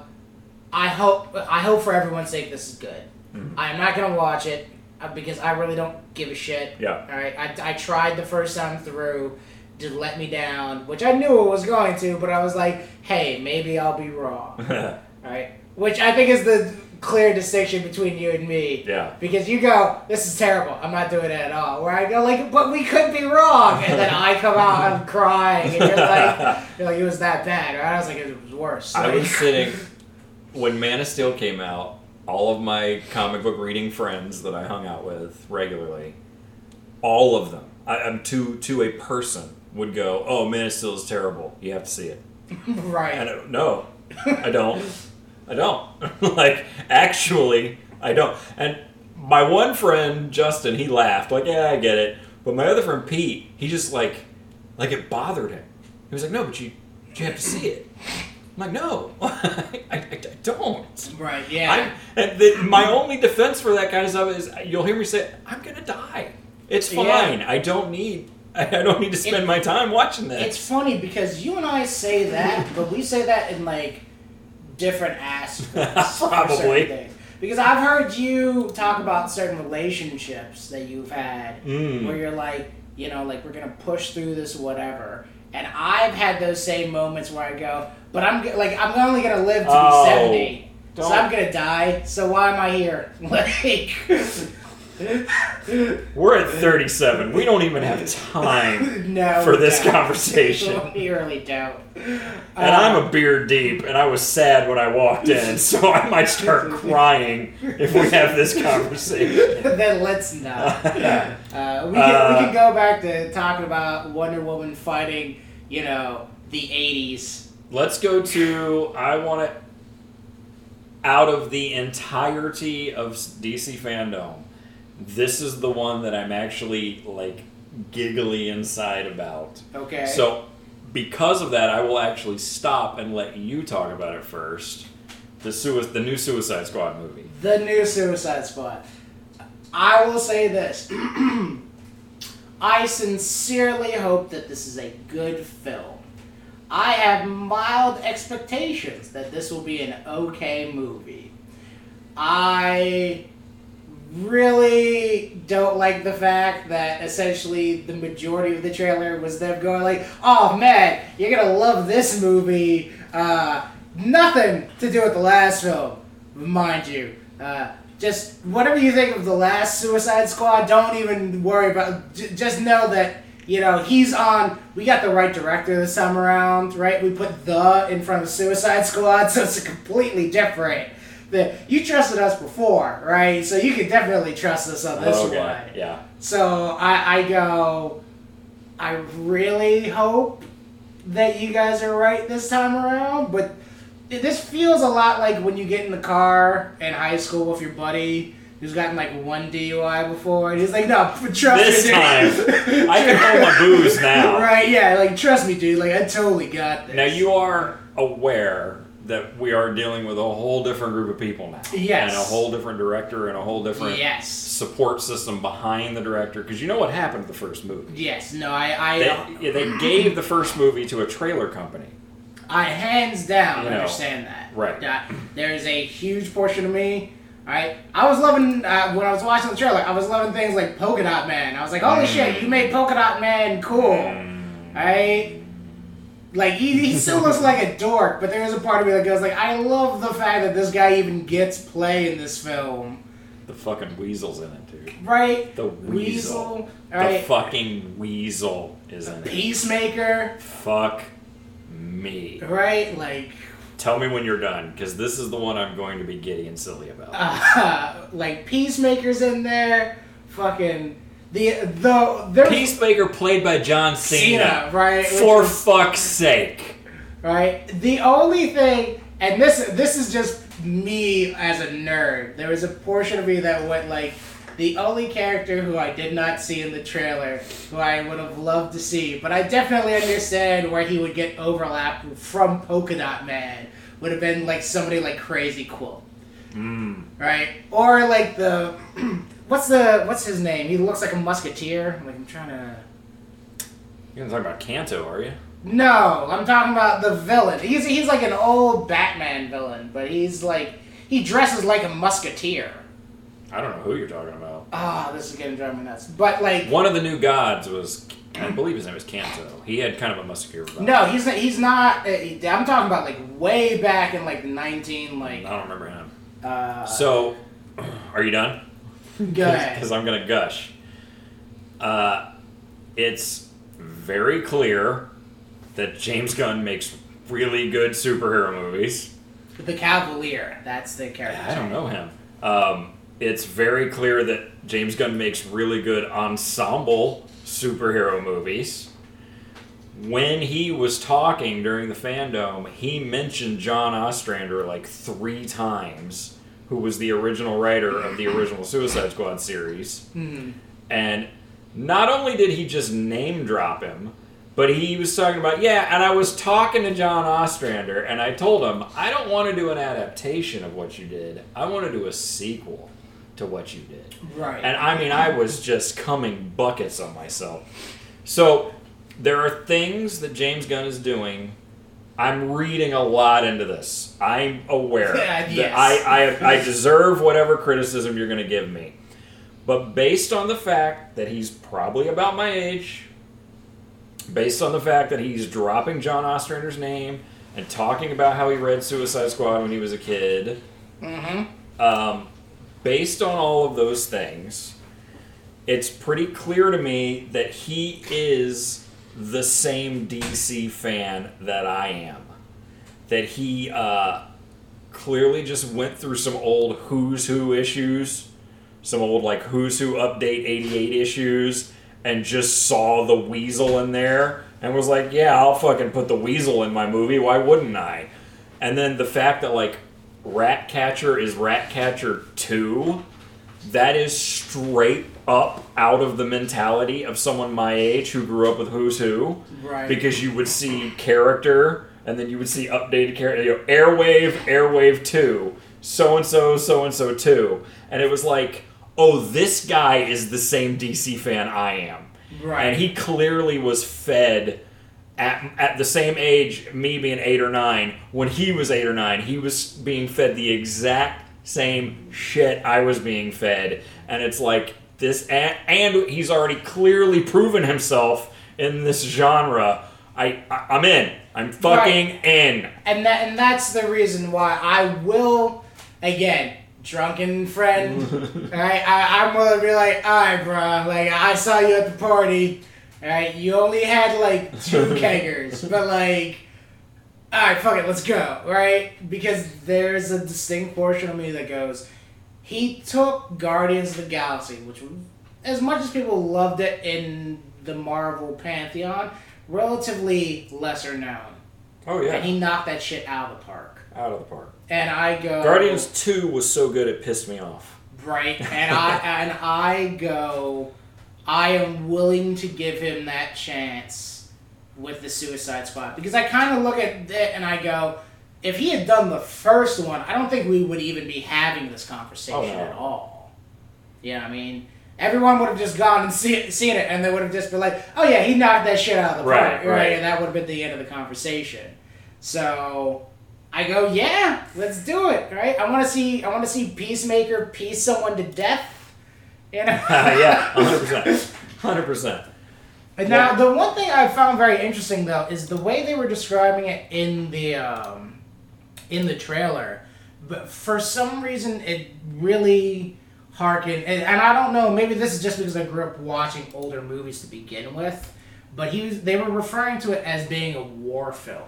Speaker 2: I hope I hope for everyone's sake this is good.
Speaker 1: Mhm.
Speaker 2: I'm not gonna watch it uh, because I really don't give a shit.
Speaker 1: yeah.
Speaker 2: All right, I, I tried the first time through, did let me down, which I knew it was going to, but I was like, hey, maybe I'll be wrong. All right, which I think is the clear distinction between you and me.
Speaker 1: yeah.
Speaker 2: Because you go, this is terrible. I'm not doing it at all. Where I go, like, but we could be wrong, and then I come out, I'm crying, and you're like, you're like, it was that bad, right? I was like, it was worse.
Speaker 1: I was sitting when Man of Steel came out. All of my comic book reading friends that I hung out with regularly, all of them, I, I'm to to a person would go, "Oh, Man of Steel is terrible. You have to see it."
Speaker 2: right.
Speaker 1: And I, no, I don't. I don't. like actually, I don't. And my one friend Justin, he laughed like, "Yeah, I get it." But my other friend Pete, he just like, like it bothered him. He was like, "No, but you, you have to see it." I'm like, "No, I, I, I don't."
Speaker 2: Right. Yeah.
Speaker 1: the, my only defense for that kind of stuff is you'll hear me say, "I'm gonna die. It's
Speaker 2: Yeah.
Speaker 1: fine. I don't need. I don't need to spend
Speaker 2: It-
Speaker 1: my time watching this."
Speaker 2: It's funny because you and I say that, but we say that in like different aspects.
Speaker 1: Probably.
Speaker 2: Because I've heard you talk about certain relationships that you've had
Speaker 1: Mm.
Speaker 2: where you're like, you know, like we're gonna push through this whatever. And I've had those same moments where I go, but I'm like, I'm only gonna live to
Speaker 1: Oh,
Speaker 2: be seventy, so
Speaker 1: don't.
Speaker 2: I'm gonna die. So why am I here? Like,
Speaker 1: We're at 37. We don't even have time
Speaker 2: no,
Speaker 1: for this
Speaker 2: don't.
Speaker 1: conversation.
Speaker 2: we really don't.
Speaker 1: And I'm a beer deep, and I was sad when I walked in, so I might start crying if we have this conversation.
Speaker 2: then let's not. Uh, we, can, we
Speaker 1: Uh,
Speaker 2: can go back to talking about Wonder Woman fighting, you know, the 80s.
Speaker 1: Let's go to. I want it out of the entirety of DC fandom. This is the one that I'm actually like giggly inside about.
Speaker 2: Okay.
Speaker 1: So, because of that, I will actually stop and let you talk about it first. The sui- the new Suicide Squad movie.
Speaker 2: the new Suicide Squad. I will say this. I sincerely hope that this is a good film. I have mild expectations that this will be an okay movie. I really don't like the fact that essentially the majority of the trailer was them going like, "Oh man, you're gonna love this movie." Uh, nothing to do with the last film, mind you. Uh, just whatever you think of the last Suicide Squad, don't even worry about. J- just know that you know he's on. We got the right director this time around, right? We put the in front of Suicide Squad, so it's a completely different. The, you trusted us before, right? So you can definitely trust us on this
Speaker 1: okay.
Speaker 2: one.
Speaker 1: Yeah.
Speaker 2: So I, I go, I really hope that you guys are right this time around, but this feels a lot like when you get in the car in high school with your buddy who's gotten like one DUI before, and he's like, "No, trust
Speaker 1: This
Speaker 2: me,
Speaker 1: time,
Speaker 2: dude."
Speaker 1: I can hold my booze now.
Speaker 2: Right? Yeah, like trust me, dude. Like I totally got this.
Speaker 1: Now you are aware that we are dealing with a whole different group of people now.
Speaker 2: Yes.
Speaker 1: And a whole different director and a whole different
Speaker 2: Yes.
Speaker 1: support system behind the director. Because you know what happened to the first movie.
Speaker 2: Yes. No. I. I.
Speaker 1: They, yeah, they gave the first movie to a trailer company.
Speaker 2: I hands down
Speaker 1: You know,
Speaker 2: understand that.
Speaker 1: right.
Speaker 2: That there's a huge portion of me. Right, I was loving uh, when I was watching the trailer. I was loving things like Polka Dot Man. I was like, "Holy
Speaker 1: Mm.
Speaker 2: shit, you made Polka Dot Man cool!" Right? Like he, he still looks like a dork, but there is a part of me that goes like, "I love the fact that this guy even gets play in this film."
Speaker 1: The fucking weasel's in it, dude.
Speaker 2: Right?
Speaker 1: The weasel.
Speaker 2: Weasel.
Speaker 1: The fucking weasel is in it.
Speaker 2: Peacemaker.
Speaker 1: Fuck me.
Speaker 2: Right? Like.
Speaker 1: Tell me when you're done, because this is the one I'm going to be giddy and silly about.
Speaker 2: uh, like Peacemaker's in there, fucking the the there's
Speaker 1: Peacemaker played by John Cena.
Speaker 2: Cena, right?
Speaker 1: For
Speaker 2: is-
Speaker 1: fuck's sake.
Speaker 2: right? The only thing, and this this is just me as a nerd. There was a portion of me that went like, the only character who I did not see in the trailer, who I would have loved to see, but I definitely understand where he would get overlapped from Polka Dot Man, would have been like somebody like Crazy Quilt,
Speaker 1: Mm.
Speaker 2: right? Or like the. What's the what's his name? He looks like a musketeer. Like I'm trying to.
Speaker 1: You're gonna about Kanto, are you?
Speaker 2: No, I'm talking about the villain. He's he's like an old Batman villain, but he's like he dresses like a musketeer.
Speaker 1: I don't know who you're talking about.
Speaker 2: Ah, this is getting driving me nuts. But like,
Speaker 1: One of the new gods was, I believe his name was Kanto. He had kind of a muscular vibe.
Speaker 2: no, he's not. He's not. uh, I'm talking about like way back in like the 19 like.
Speaker 1: I don't remember him.
Speaker 2: Uh,
Speaker 1: So, are you done?
Speaker 2: go.
Speaker 1: Because I'm gonna gush. Uh, it's very clear that James Gunn makes really good superhero movies.
Speaker 2: The Cavalier. That's the character.
Speaker 1: I don't know him. Um, it's very clear that James Gunn makes really good ensemble superhero movies. When he was talking during the fandom, he mentioned John Ostrander like three times, who was the original writer of the original Suicide Squad series.
Speaker 2: Mhm.
Speaker 1: And not only did he just name drop him, but he was talking about, yeah, and I was talking to John Ostrander, and I told him, I don't want to do an adaptation of what you did. I want to do a sequel to what you did.
Speaker 2: Right.
Speaker 1: And I mean, I was just coming buckets on myself. So there are things that James Gunn is doing. I'm reading a lot into this. I'm aware
Speaker 2: Yeah,
Speaker 1: that
Speaker 2: yes.
Speaker 1: I, I, I deserve whatever criticism you're going to give me. But based on the fact that he's probably about my age, based on the fact that he's dropping John Ostrander's name and talking about how he read Suicide Squad when he was a kid,
Speaker 2: mm-hmm.
Speaker 1: um, based on all of those things, it's pretty clear to me that he is the same DC fan that I am. That he uh, clearly just went through some old Who's Who issues, some old like Who's Who Update 88 issues, and just saw the weasel in there and was like, yeah, I'll fucking put the weasel in my movie. Why wouldn't I? And then the fact that like Ratcatcher is Ratcatcher 2, that is straight up out of the mentality of someone my age who grew up with Who's Who.
Speaker 2: Right.
Speaker 1: Because you would see character and then you would see updated character, you know, Airwave, Airwave 2, so and so, so and so 2. And it was like, oh, this guy is the same DC fan I am.
Speaker 2: Right.
Speaker 1: And he clearly was fed at, at the same age, me being eight or nine, when he was eight or nine, he was being fed the exact same shit I was being fed. And it's like this, and, and he's already clearly proven himself in this genre. I, I I'm in. I'm fucking in.
Speaker 2: and that and that's the reason why I will again drunken friend. right, I, I'm gonna be like, all right, bro. Like I saw you at the party. All right, you only had like two keggers, but like, all right, fuck it, let's go. Right, because there's a distinct portion of me that goes. He took Guardians of the Galaxy, which, as much as people loved it in the Marvel pantheon, relatively lesser known.
Speaker 1: Oh yeah,
Speaker 2: And he knocked that shit out of the park.
Speaker 1: out of the park.
Speaker 2: And I go
Speaker 1: Guardians Two was so good it pissed me off.
Speaker 2: right, and I and I go, I am willing to give him that chance with the Suicide Squad because I kind of look at it and I go, if he had done the first one, I don't think we would even be having this conversation
Speaker 1: Oh, no.
Speaker 2: at all. Yeah, I mean. Everyone would have just gone and see, seen it, and they would have just been like, "Oh yeah, he knocked that shit out of the
Speaker 1: Right,
Speaker 2: park,"
Speaker 1: right.
Speaker 2: And that would have been the end of the conversation. So I go, yeah, let's do it, right? I want to see, I want to see Peacemaker piece someone to death. You know?
Speaker 1: yeah, hundred percent, hundred percent.
Speaker 2: And now the one thing I found very interesting though is the way they were describing it in the um, in the trailer. But for some reason, it really harkened, and, and I don't know. Maybe this is just because I grew up watching older movies to begin with. But he was, they were referring to it as being a war film.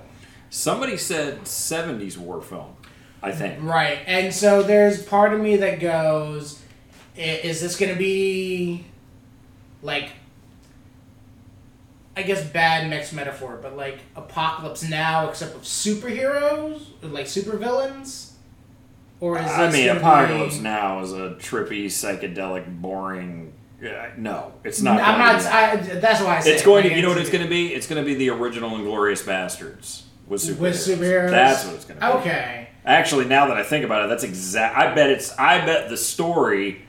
Speaker 1: Somebody said '70s war film. I think.
Speaker 2: Right. And so there's part of me that goes, "I- Eh, is this going to be like I guess bad mixed metaphor, but like Apocalypse Now, except with superheroes, like supervillains, or is
Speaker 1: I mean, Apocalypse
Speaker 2: be-
Speaker 1: Now is a trippy, psychedelic, boring. Yeah, no, it's not.
Speaker 2: I'm
Speaker 1: not.
Speaker 2: not.
Speaker 1: gonna be that.
Speaker 2: I, that's why I say
Speaker 1: it's going to.
Speaker 2: like,
Speaker 1: You know what it's going to be? It's going to be the original Inglorious Bastards with superheroes.
Speaker 2: with superheroes.
Speaker 1: That's what it's going to be.
Speaker 2: Okay.
Speaker 1: Actually, now that I think about it, that's exact. I bet it's. I bet the story.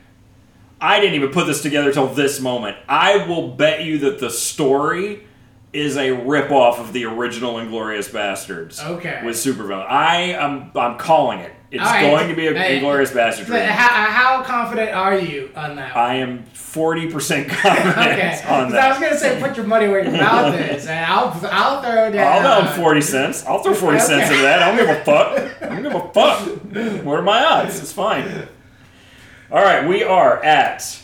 Speaker 1: I didn't even put this together till this moment. I will bet you that the story is a ripoff of the original Inglorious Bastards.
Speaker 2: Okay.
Speaker 1: With supervillain. I am. I'm calling it. It's
Speaker 2: right.
Speaker 1: going to be an Inglorious Bastards.
Speaker 2: How, how confident are you on that? one?
Speaker 1: I am forty percent confident
Speaker 2: okay.
Speaker 1: on that.
Speaker 2: I was gonna say put your money where your mouth is, and I'll I'll throw down.
Speaker 1: I'll down forty cents. I'll throw forty cents
Speaker 2: Okay.
Speaker 1: into that. I don't give a fuck. I don't give a fuck. What are my odds? It's fine. All right, we are at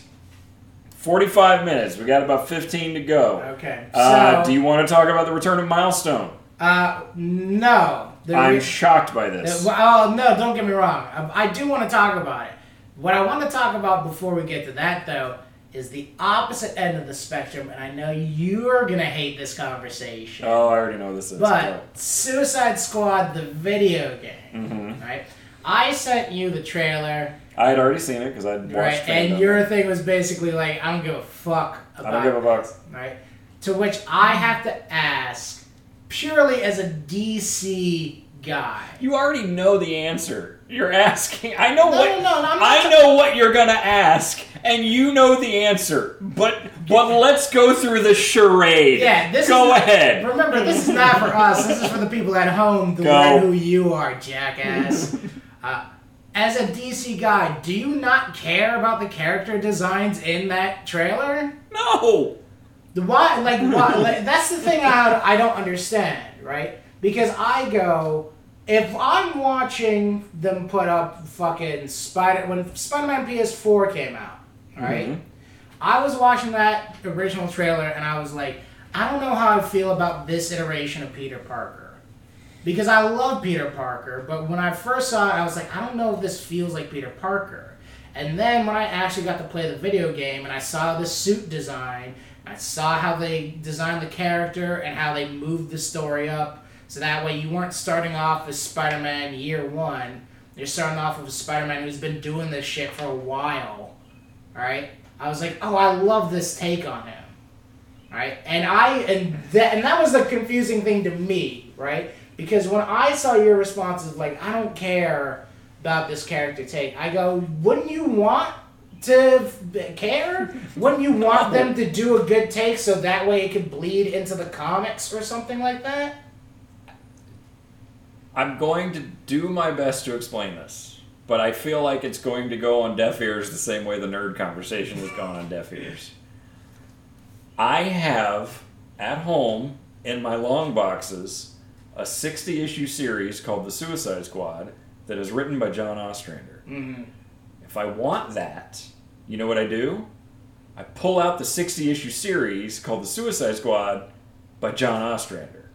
Speaker 1: forty-five minutes. We got about fifteen to go.
Speaker 2: Okay. So,
Speaker 1: Uh, do you want to talk about the return of Milestone?
Speaker 2: Uh, no. The
Speaker 1: I'm
Speaker 2: re-
Speaker 1: shocked by this.
Speaker 2: well, oh, no, don't get me wrong. I, I do want to talk about it. What I want to talk about before we get to that, though, is the opposite end of the spectrum, and I know you're going to hate this conversation.
Speaker 1: Oh, I already know this is.
Speaker 2: But Suicide Squad, the video game,
Speaker 1: Mhm.
Speaker 2: right? I sent you the trailer,
Speaker 1: I had already seen it because I'd watched
Speaker 2: right?
Speaker 1: it.
Speaker 2: And your thing was basically like, I don't give a fuck about.
Speaker 1: I don't give a fuck.
Speaker 2: this, right? To which I have to ask, purely as a DC guy.
Speaker 1: You already know the answer. You're asking. I know
Speaker 2: No,
Speaker 1: what.
Speaker 2: no, no, I'm not
Speaker 1: I
Speaker 2: ta-
Speaker 1: know what you're gonna ask, and you know the answer. But but let's go through the charade.
Speaker 2: Yeah, this
Speaker 1: go
Speaker 2: is
Speaker 1: ahead.
Speaker 2: Remember, this is not for us. This is for the people at home to
Speaker 1: Go.
Speaker 2: learn who you are, jackass. uh, as a DC guy, do you not care about the character designs in that trailer?
Speaker 1: No.
Speaker 2: The why, like, why, like, that's the thing I, I don't understand, right? Because I go, if I'm watching them put up fucking Spider when Spider-Man PS4 came out, right?
Speaker 1: Mhm.
Speaker 2: I was watching that original trailer and I was like, I don't know how I feel about this iteration of Peter Parker. Because I love Peter Parker, but when I first saw it, I was like, I don't know if this feels like Peter Parker. And then when I actually got to play the video game and I saw the suit design, I saw how they designed the character and how they moved the story up. So that way you weren't starting off as Spider Man year one. You're starting off with a Spider Man who's been doing this shit for a while. Alright? I was like, oh, I love this take on him. Right? And I and that and that was the confusing thing to me, right? Because when I saw your responses like, I don't care about this character take, I go, wouldn't you want to f- care? Wouldn't you want them to do a good take so that way it could bleed into the comics or something like that?
Speaker 1: I'm going to do my best to explain this, but I feel like it's going to go on deaf ears the same way the nerd conversation has gone on deaf ears. I have at home in my long boxes a 60 issue series called The Suicide Squad that is written by John Ostrander.
Speaker 2: Mm-hmm.
Speaker 1: If I want that, you know what I do? I pull out the 60 issue series called The Suicide Squad by John Ostrander.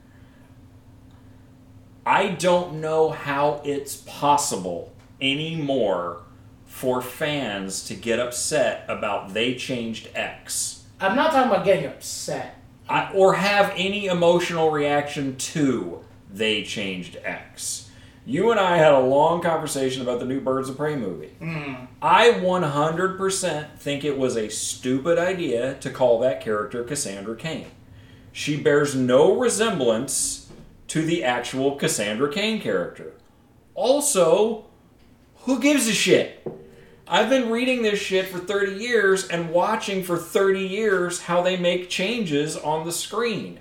Speaker 1: I don't know how it's possible anymore for fans to get upset about they changed X.
Speaker 2: I'm not talking about getting upset.
Speaker 1: I, or have any emotional reaction to they changed X. You and I had a long conversation about the new Birds of Prey movie.
Speaker 2: Mm.
Speaker 1: I 100% think it was a stupid idea to call that character Cassandra Cain. She bears no resemblance to the actual Cassandra Cain character. Also, who gives a shit? I've been reading this shit for 30 years and watching for 30 years how they make changes on the screen.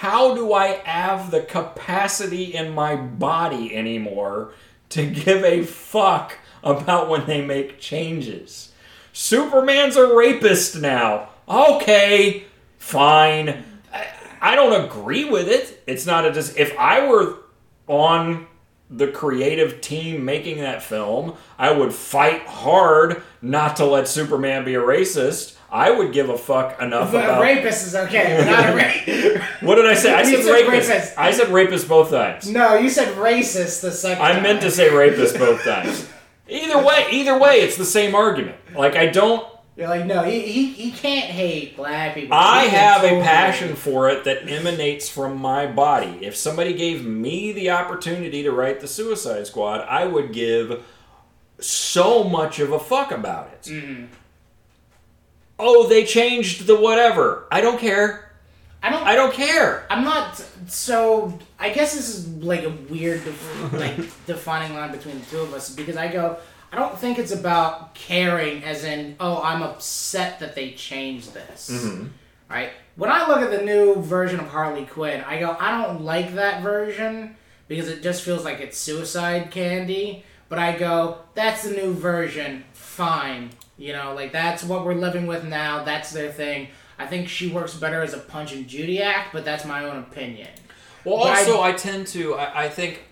Speaker 1: How do I have the capacity in my body anymore to give a fuck about when they make changes? Superman's a rapist now. Okay, fine. I, don't agree with it. It's not a dis- if I were on the creative team making that film, I would fight hard not to let Superman be a racist. I would give a fuck enough
Speaker 2: But
Speaker 1: about.
Speaker 2: rapist is okay, but not a rape.
Speaker 1: What did I say? I said,
Speaker 2: said
Speaker 1: rapist.
Speaker 2: rapist.
Speaker 1: I said rapist both times.
Speaker 2: no, you said racist the second
Speaker 1: I
Speaker 2: time.
Speaker 1: meant to say rapist both times. Either way, either way, it's the same argument. Like I don't,
Speaker 2: You're like, no, he, he, he can't hate black people.
Speaker 1: I have a
Speaker 2: totally-
Speaker 1: passion for it that emanates from my body. If somebody gave me the opportunity to write the Suicide Squad, I would give so much of a fuck about it.
Speaker 2: Mhm.
Speaker 1: Oh, they changed the whatever. I don't care.
Speaker 2: I don't.
Speaker 1: I don't care.
Speaker 2: I'm not. So I guess this is like a weird, def- like defining line between the two of us because I go. I don't think it's about caring, as in, oh, I'm upset that they changed this.
Speaker 1: Mhm.
Speaker 2: Right? When I look at the new version of Harley Quinn, I go, I don't like that version because it just feels like it's suicide candy. But I go, that's the new version. Fine. You know, like that's what we're living with now. That's their thing. I think she works better as a Punch and Judy act, but that's my own opinion.
Speaker 1: Well,
Speaker 2: But I-
Speaker 1: also, I, tend to. I, I think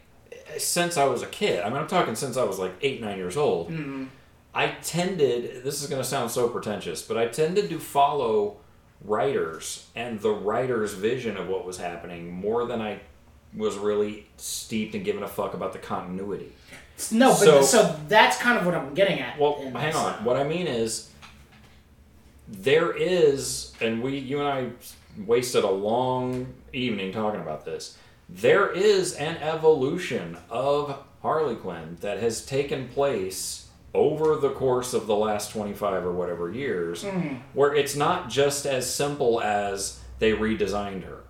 Speaker 1: since I was a kid. I mean, I'm talking since I was like eight, nine years old.
Speaker 2: Mhm.
Speaker 1: I tended. This is going to sound so pretentious, but I tended to follow writers and the writer's vision of what was happening more than I was really steeped and given a fuck about the continuity.
Speaker 2: No, but
Speaker 1: So-
Speaker 2: so, that's kind of what I'm getting at.
Speaker 1: Well, hang
Speaker 2: this.
Speaker 1: on. What I mean is, there is, and we, you and I, wasted a long evening talking about this. There is an evolution of Harley Quinn that has taken place over the course of the last 25 or whatever years,
Speaker 2: Mhm.
Speaker 1: where it's not just as simple as they redesigned her.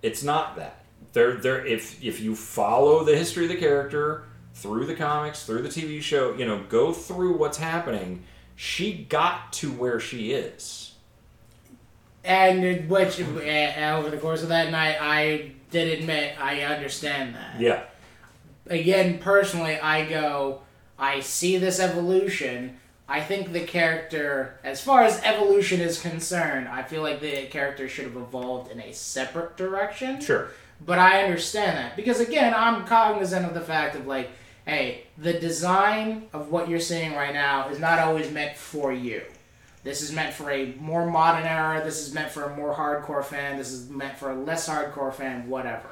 Speaker 1: It's not that. There, there. If if you follow the history of the character through the comics, through the TV show, you know, go through what's happening. She got to where she is.
Speaker 2: And which uh, over the course of that night, I did admit I understand that.
Speaker 1: Yeah.
Speaker 2: Again, personally, I go, I see this evolution. I think the character, as far as evolution is concerned, I feel like the character should have evolved in a separate direction.
Speaker 1: Sure.
Speaker 2: But I understand that because again, I'm cognizant of the fact of like, hey, the design of what you're seeing right now is not always meant for you. This is meant for a more modern era. This is meant for a more hardcore fan. This is meant for a less hardcore fan. Whatever.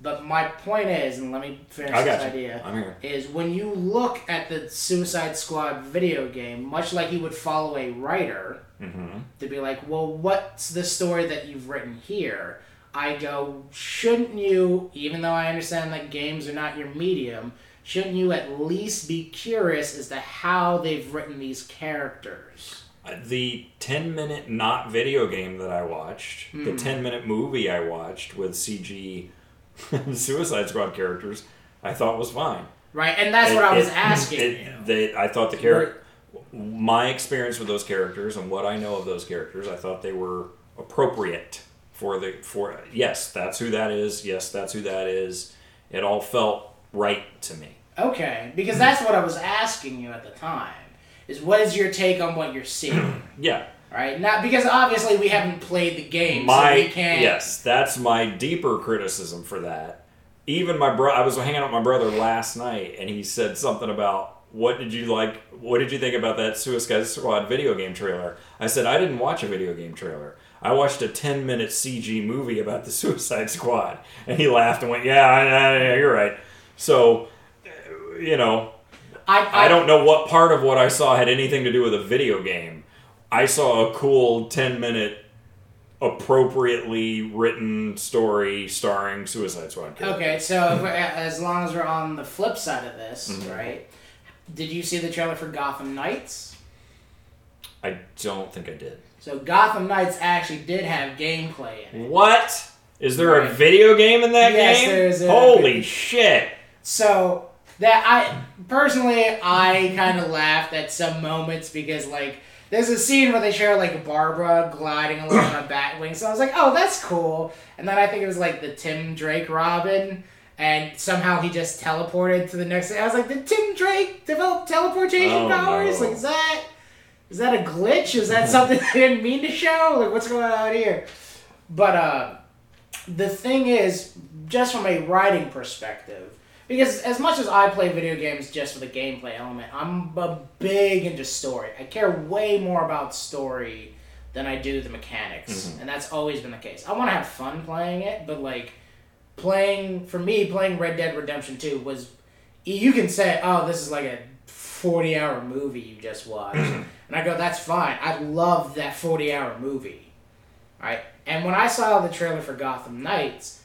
Speaker 2: But my point is, and let me finish this
Speaker 1: you.
Speaker 2: idea is when you look at the Suicide Squad video game, much like you would follow a writer
Speaker 1: Mm-hmm.
Speaker 2: to be like, well, what's the story that you've written here? I go, shouldn't you, even though I understand that games are not your medium, shouldn't you at least be curious as to how they've written these characters?
Speaker 1: The 10 minute not video game that I watched, the
Speaker 2: Hmm.
Speaker 1: 10 minute movie I watched with CG Suicide Squad characters, I thought was fine.
Speaker 2: Right? And that's what I was
Speaker 1: It-
Speaker 2: asking
Speaker 1: it-
Speaker 2: you.
Speaker 1: They, I thought the character, my experience with those characters and what I know of those characters, I thought they were appropriate for the for. Yes, that's who that is. Yes, that's who that is. It all felt right to me.
Speaker 2: Okay, because that's what I was asking you at the time. Is what is your take on what you're seeing?
Speaker 1: Yeah,
Speaker 2: right? Not because obviously we haven't played the game,
Speaker 1: my
Speaker 2: so we can't.
Speaker 1: yes, that's my deeper criticism for that. Even my bro, I was hanging out with my brother last night, and he said something about what did you like? What did you think about that Suicide Squad video game trailer? I said I didn't watch a video game trailer. I watched a ten minute CG movie about the Suicide Squad, and he laughed and went, "Yeah, I, I, yeah, you're right." So, you know,
Speaker 2: I, I,
Speaker 1: I don't know what part of what I saw had anything to do with a video game. I saw a cool 10 minute, appropriately written story starring Suicide Squad. characters.
Speaker 2: Okay, so as long as we're on the flip side of this,
Speaker 1: Mm-hmm.
Speaker 2: right? Did you see the trailer for Gotham Knights?
Speaker 1: I don't think I did.
Speaker 2: So Gotham Knights actually did have gameplay in it.
Speaker 1: What? Is there a video game in that
Speaker 2: Yes,
Speaker 1: game?
Speaker 2: there is
Speaker 1: Holy shit!
Speaker 2: So that I personally I kind of laughed at some moments because like there's a scene where they show like Barbara gliding along on a Batwing, so I was like, oh, that's cool. And then I think it was like the Tim Drake Robin, and somehow he just teleported to the next. I was like, did Tim Drake develop teleportation
Speaker 1: Oh,
Speaker 2: powers?
Speaker 1: no.
Speaker 2: Like, is that is that a glitch? Is that something they didn't mean to show? Like, what's going on here? But uh, the thing is, just from a writing perspective, because as much as I play video games just for the gameplay element, I'm a big into story. I care way more about story than I do the mechanics, mm-hmm. and that's always been the case. I want to have fun playing it, but like playing for me, playing Red Dead Redemption Two was you can say, oh, this is like a 40 hour movie you just watched. Mm-hmm. and I go, that's fine. I love that 40 hour movie. All right, And when I saw the trailer for Gotham Knights,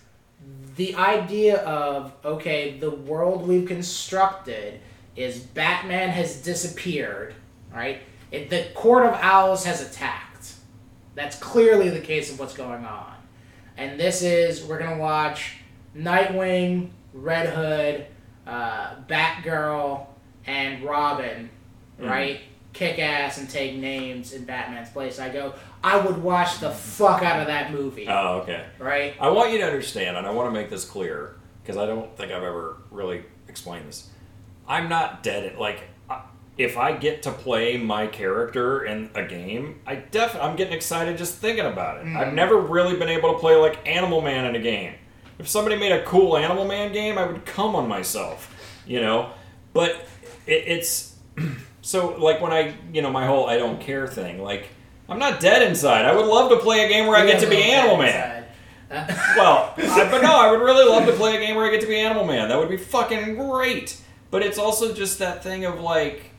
Speaker 2: the idea of, okay, the world we've constructed is Batman has disappeared, right? It, the Court of Owls has attacked. That's clearly the case of what's going on. And this is, we're going to watch Nightwing, Red Hood, uh, Batgirl, and Robin, right? Kick ass and take names in Batman's place. I go, I would watch the fuck out of that movie,
Speaker 1: Oh, okay.
Speaker 2: right?
Speaker 1: I want you to understand, and I want to make this clear because I don't think I've ever really explained this. I'm not dead. At, like, if I get to play my character in a game, I def I'm getting excited just thinking about it. I've mm. never really been able to play like Animal Man in a game. If somebody made a cool Animal Man game, I would come on myself, you know. But it, it's so like when I, you know, my whole I don't care thing. Like, I'm not dead inside. I would love to play a game where I get to be Animal Man. Well, I, but no, I would really love to play a game where I get to be Animal Man. That would be fucking great. But it's also just that thing of like,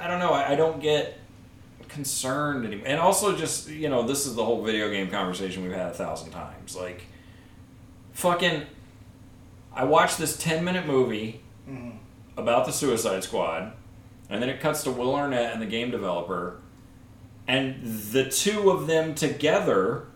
Speaker 1: I don't know, I, I don't get concerned anymore. And also, just you know, this is the whole video game conversation we've had a thousand times. Like, fucking, I watched this ten minute movie
Speaker 2: Mhm.
Speaker 1: about the Suicide Squad, and then it cuts to Will Arnett and the game developer, and the two of them together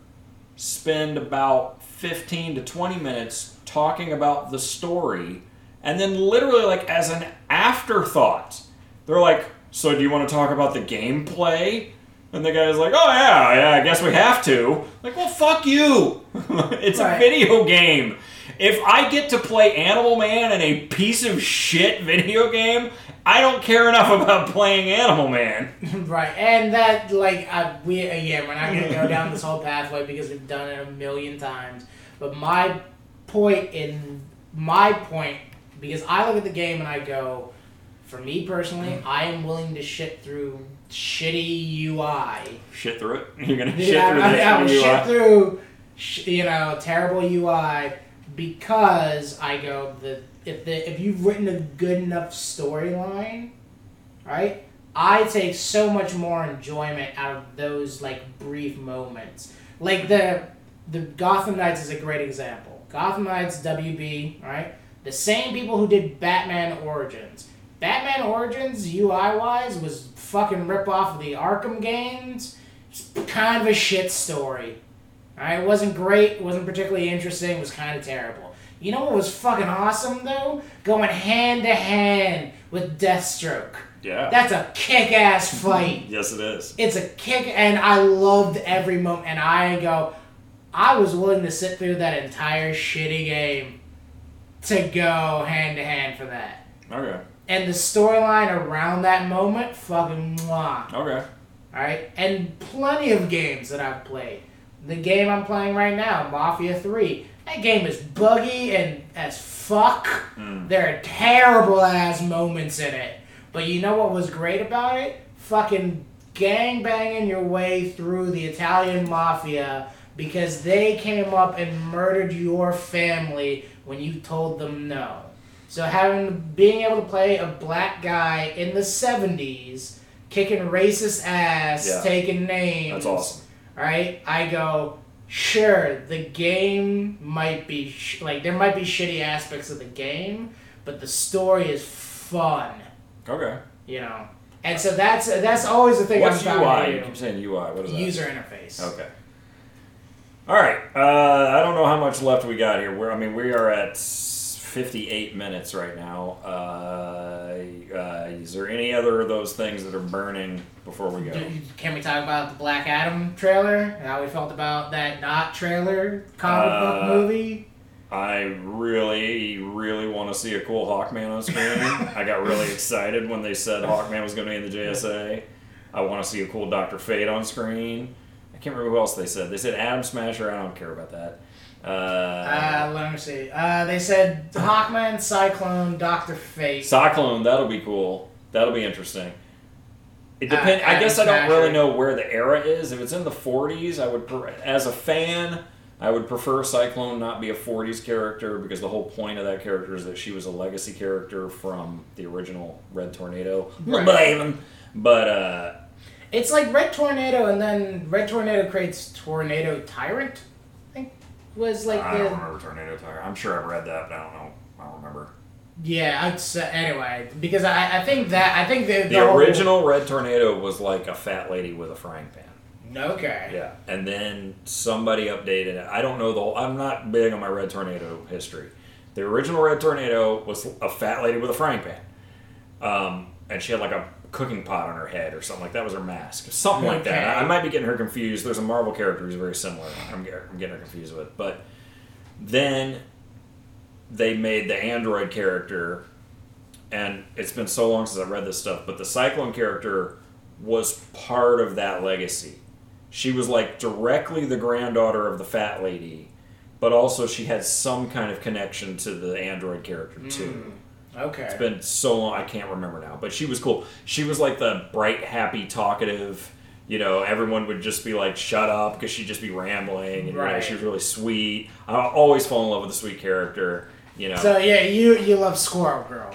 Speaker 1: spend about 15 to 20 minutes talking about the story. And then literally like as an afterthought they're like so do you want to talk about the gameplay? And the guy's like oh yeah yeah i guess we have to. Like well fuck you. It's a video game. If i get to play animal man in a piece of shit video game i don't care enough about playing animal man
Speaker 2: right, and that like uh, we uh, yeah, we're not gonna go down this whole pathway because we've done it a million times. But my point in my point because I look at the game and I go, for me personally, I am willing to shit through shitty UI.
Speaker 1: shit through it you're gonna shit
Speaker 2: Yeah,
Speaker 1: through
Speaker 2: I, I
Speaker 1: UI.
Speaker 2: shit through, sh- you know, terrible UI because I go the if the if you've written a good enough storyline, right? I take so much more enjoyment out of those like brief moments. Like the the Gotham Knights is a great example. Gotham Knights WB, right? The same people who did Batman Origins. Batman Origins UI wise was fucking rip off of the Arkham games. It's kind of a shit story. Alright, it wasn't great, wasn't particularly interesting, was kind of terrible. You know what was fucking awesome though? Going hand to hand with Deathstroke.
Speaker 1: yeah
Speaker 2: That's a kick ass fight.
Speaker 1: yes it is
Speaker 2: It's a kick, and I loved every moment. And I go, I was willing to sit through that entire shitty game to go hand to hand for that.
Speaker 1: okay
Speaker 2: And the storyline around that moment, fucking mwah.
Speaker 1: okay
Speaker 2: Alright? And plenty of games that I've played. The game I'm playing right now, Mafia 3, that game is buggy and as fuck.
Speaker 1: Mm.
Speaker 2: There are terrible ass moments in it. But you know what was great about it? Fucking gang banging your way through the Italian mafia because they came up and murdered your family when you told them no. So having being able to play a black guy in the 70s kicking racist ass,
Speaker 1: Yeah.
Speaker 2: taking names.
Speaker 1: That's awesome.
Speaker 2: Right? I go, sure, the game might be sh- like there might be shitty aspects of the game, but the story is fun,
Speaker 1: Okay.
Speaker 2: you know. And so that's that's always the thing
Speaker 1: What's
Speaker 2: I'm
Speaker 1: UI? You keep saying UI. What is that?
Speaker 2: User interface.
Speaker 1: Okay. All right. Uh, I don't know how much left we got here. We're, I mean, we are at 58 minutes right now. Uh, uh, is there any other of those things that are burning before we go?
Speaker 2: Can we talk about the Black Adam trailer? How we felt about that not trailer comic
Speaker 1: Uh,
Speaker 2: book movie?
Speaker 1: I really, really want to see a cool Hawkman on screen. I got really excited when they said Hawkman was going to be in the JSA. I want to see a cool Doctor Fate on screen. I can't remember who else they said. They said Atom Smasher. I don't care about that. Uh,
Speaker 2: Uh, let me see. Uh, they said Hawkman, Cyclone, Doctor Fate.
Speaker 1: Cyclone, that'll be cool. That'll be interesting. It
Speaker 2: Uh,
Speaker 1: depend. I guess I don't really know where the era is. If it's in the 40s, I would, as a fan, I would prefer Cyclone not be a 40s character because the whole point of that character is that she was a legacy character from the original Red Tornado.
Speaker 2: Right.
Speaker 1: But uh,
Speaker 2: It's like Red Tornado, and then Red Tornado creates Tornado Tyrant. I think was like
Speaker 1: I
Speaker 2: the
Speaker 1: don't remember Tornado Tire. I'm sure I've read that, but I don't know. I don't remember.
Speaker 2: yeah. I'd say, anyway, because I, I think that I think the,
Speaker 1: The
Speaker 2: whole-
Speaker 1: original Red Tornado was like a fat lady with a frying pan.
Speaker 2: Okay.
Speaker 1: Yeah, and then somebody updated it. I don't know the whole. I'm not big on my Red Tornado history. The original Red Tornado was a fat lady with a frying pan, um, and she had like a cooking pot on her head or something like that was her mask, something like that. I, I might be getting her confused. There's a Marvel character who's very similar. I'm, I'm getting her confused with, but then they made the android character, and it's been so long since I read this stuff. But the Cyclone character was part of that legacy. She was like directly the granddaughter of the fat lady, but also she had some kind of connection to the android character too. Hmm.
Speaker 2: Okay.
Speaker 1: It's been so long, I can't remember now. But she was cool. She was like the bright, happy, talkative. You know, everyone would just be like, "Shut up," because she'd just be rambling. And you know,
Speaker 2: Right.
Speaker 1: she was really sweet. I always fall in love with a sweet character. You know,
Speaker 2: So yeah, you you love Squirrel Girl.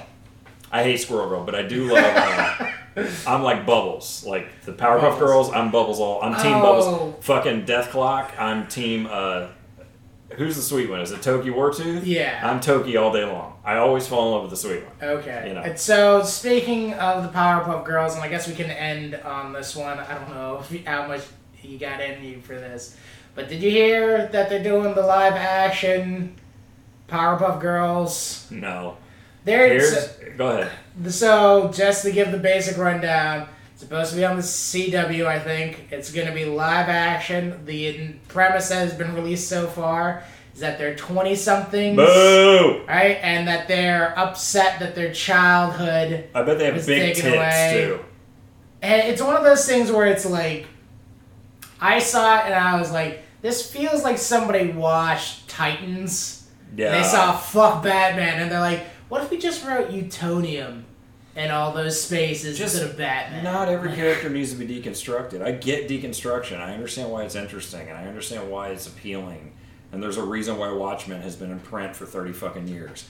Speaker 1: I hate Squirrel Girl, but I do love. Uh, I'm like Bubbles, like the Powerpuff
Speaker 2: Bubbles.
Speaker 1: Girls. I'm Bubbles all. I'm Team
Speaker 2: Oh.
Speaker 1: Bubbles. Fucking Dethklok. I'm Team. Uh, who's the sweet one? Is it Toki Wartooth?
Speaker 2: Yeah.
Speaker 1: I'm Toki all day long. I always fall in love with the sweet one.
Speaker 2: Okay.
Speaker 1: You know.
Speaker 2: And so speaking of the Powerpuff Girls, and I guess we can end on this one. I don't know how much you got in you for this, but did you hear that they're doing the live action Powerpuff Girls?
Speaker 1: No.
Speaker 2: They're
Speaker 1: Here's. Go ahead.
Speaker 2: So, just to give the basic rundown, supposed to be on the CW, I think. It's going to be live action. The premise that has been released so far is that they're 20 somethings.
Speaker 1: Boo!
Speaker 2: Right? And that they're upset that their childhood.
Speaker 1: I bet they have big
Speaker 2: taken
Speaker 1: tits
Speaker 2: away.
Speaker 1: too.
Speaker 2: And it's one of those things where it's like. I saw it and I was like, this feels like somebody watched Titans.
Speaker 1: Yeah.
Speaker 2: They saw fuck Batman and they're like, what if we just wrote Utonium in all those spaces
Speaker 1: Just
Speaker 2: instead of Batman?
Speaker 1: Not every character needs to be deconstructed. I get deconstruction. I understand why it's interesting, and I understand why it's appealing. And there's a reason why Watchmen has been in print for thirty fucking years.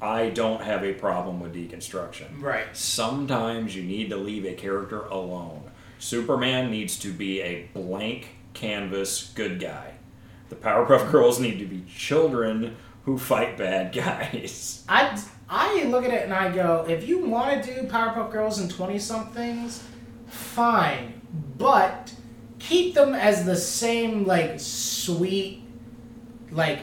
Speaker 1: I don't have a problem with deconstruction.
Speaker 2: Right.
Speaker 1: Sometimes you need to leave a character alone. Superman needs to be a blank canvas good guy. The Powerpuff Girls need to be children who fight bad guys.
Speaker 2: I, I look at it and I go, if you want to do Powerpuff Girls and 20 somethings, fine. But keep them as the same, like, sweet, like,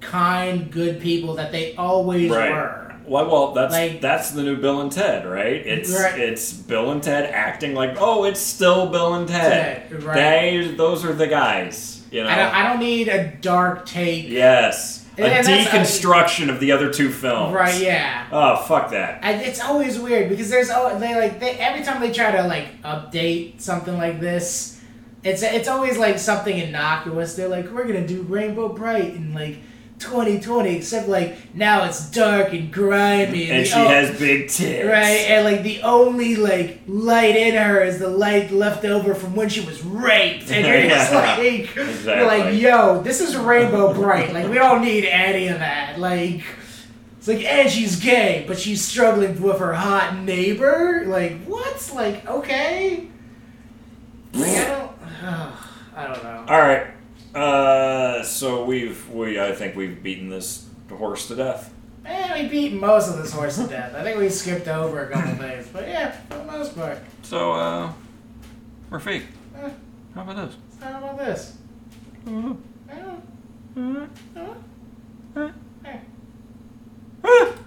Speaker 2: kind, good people that they always were.
Speaker 1: Well, well, that's
Speaker 2: Like-
Speaker 1: that's the new Bill and Ted, right? It's
Speaker 2: Right.
Speaker 1: it's Bill and Ted acting like, oh, it's still Bill and Ted.
Speaker 2: Ted, right.
Speaker 1: They, those are the guys, you know.
Speaker 2: I, don't, I don't need a dark take.
Speaker 1: yes, a
Speaker 2: And
Speaker 1: deconstruction of the other two films.
Speaker 2: Right, yeah.
Speaker 1: Oh, fuck that.
Speaker 2: And it's always weird because there's al- they like they every time they try to like update something like this, it's it's always like something innocuous. They're like, we're gonna do Rainbow Brite and like 2020, except like now it's dark and grimy,
Speaker 1: And
Speaker 2: the
Speaker 1: she
Speaker 2: o-
Speaker 1: has big tits.
Speaker 2: right, and like the only like light in her is the light left over from when she was raped, and you're just
Speaker 1: Yeah,
Speaker 2: like, you're like, yo, this is Rainbow Brite. Like we don't need any of that. Like. It's like, and she's gay, but she's struggling with her hot neighbor. Like, what? Like, okay. Like, I don't. I don't know.
Speaker 1: All right. Uh, so we've we I think we've beaten this horse to death.
Speaker 2: Man, we beat most of this horse to death. I think we skipped over a couple things, but yeah, for the most part.
Speaker 1: So, uh, Rafiq,
Speaker 2: uh,
Speaker 1: how about this?
Speaker 2: How about this?
Speaker 1: Mm-hmm.
Speaker 2: Mm-hmm. Mm-hmm. Mm-hmm. Mm-hmm.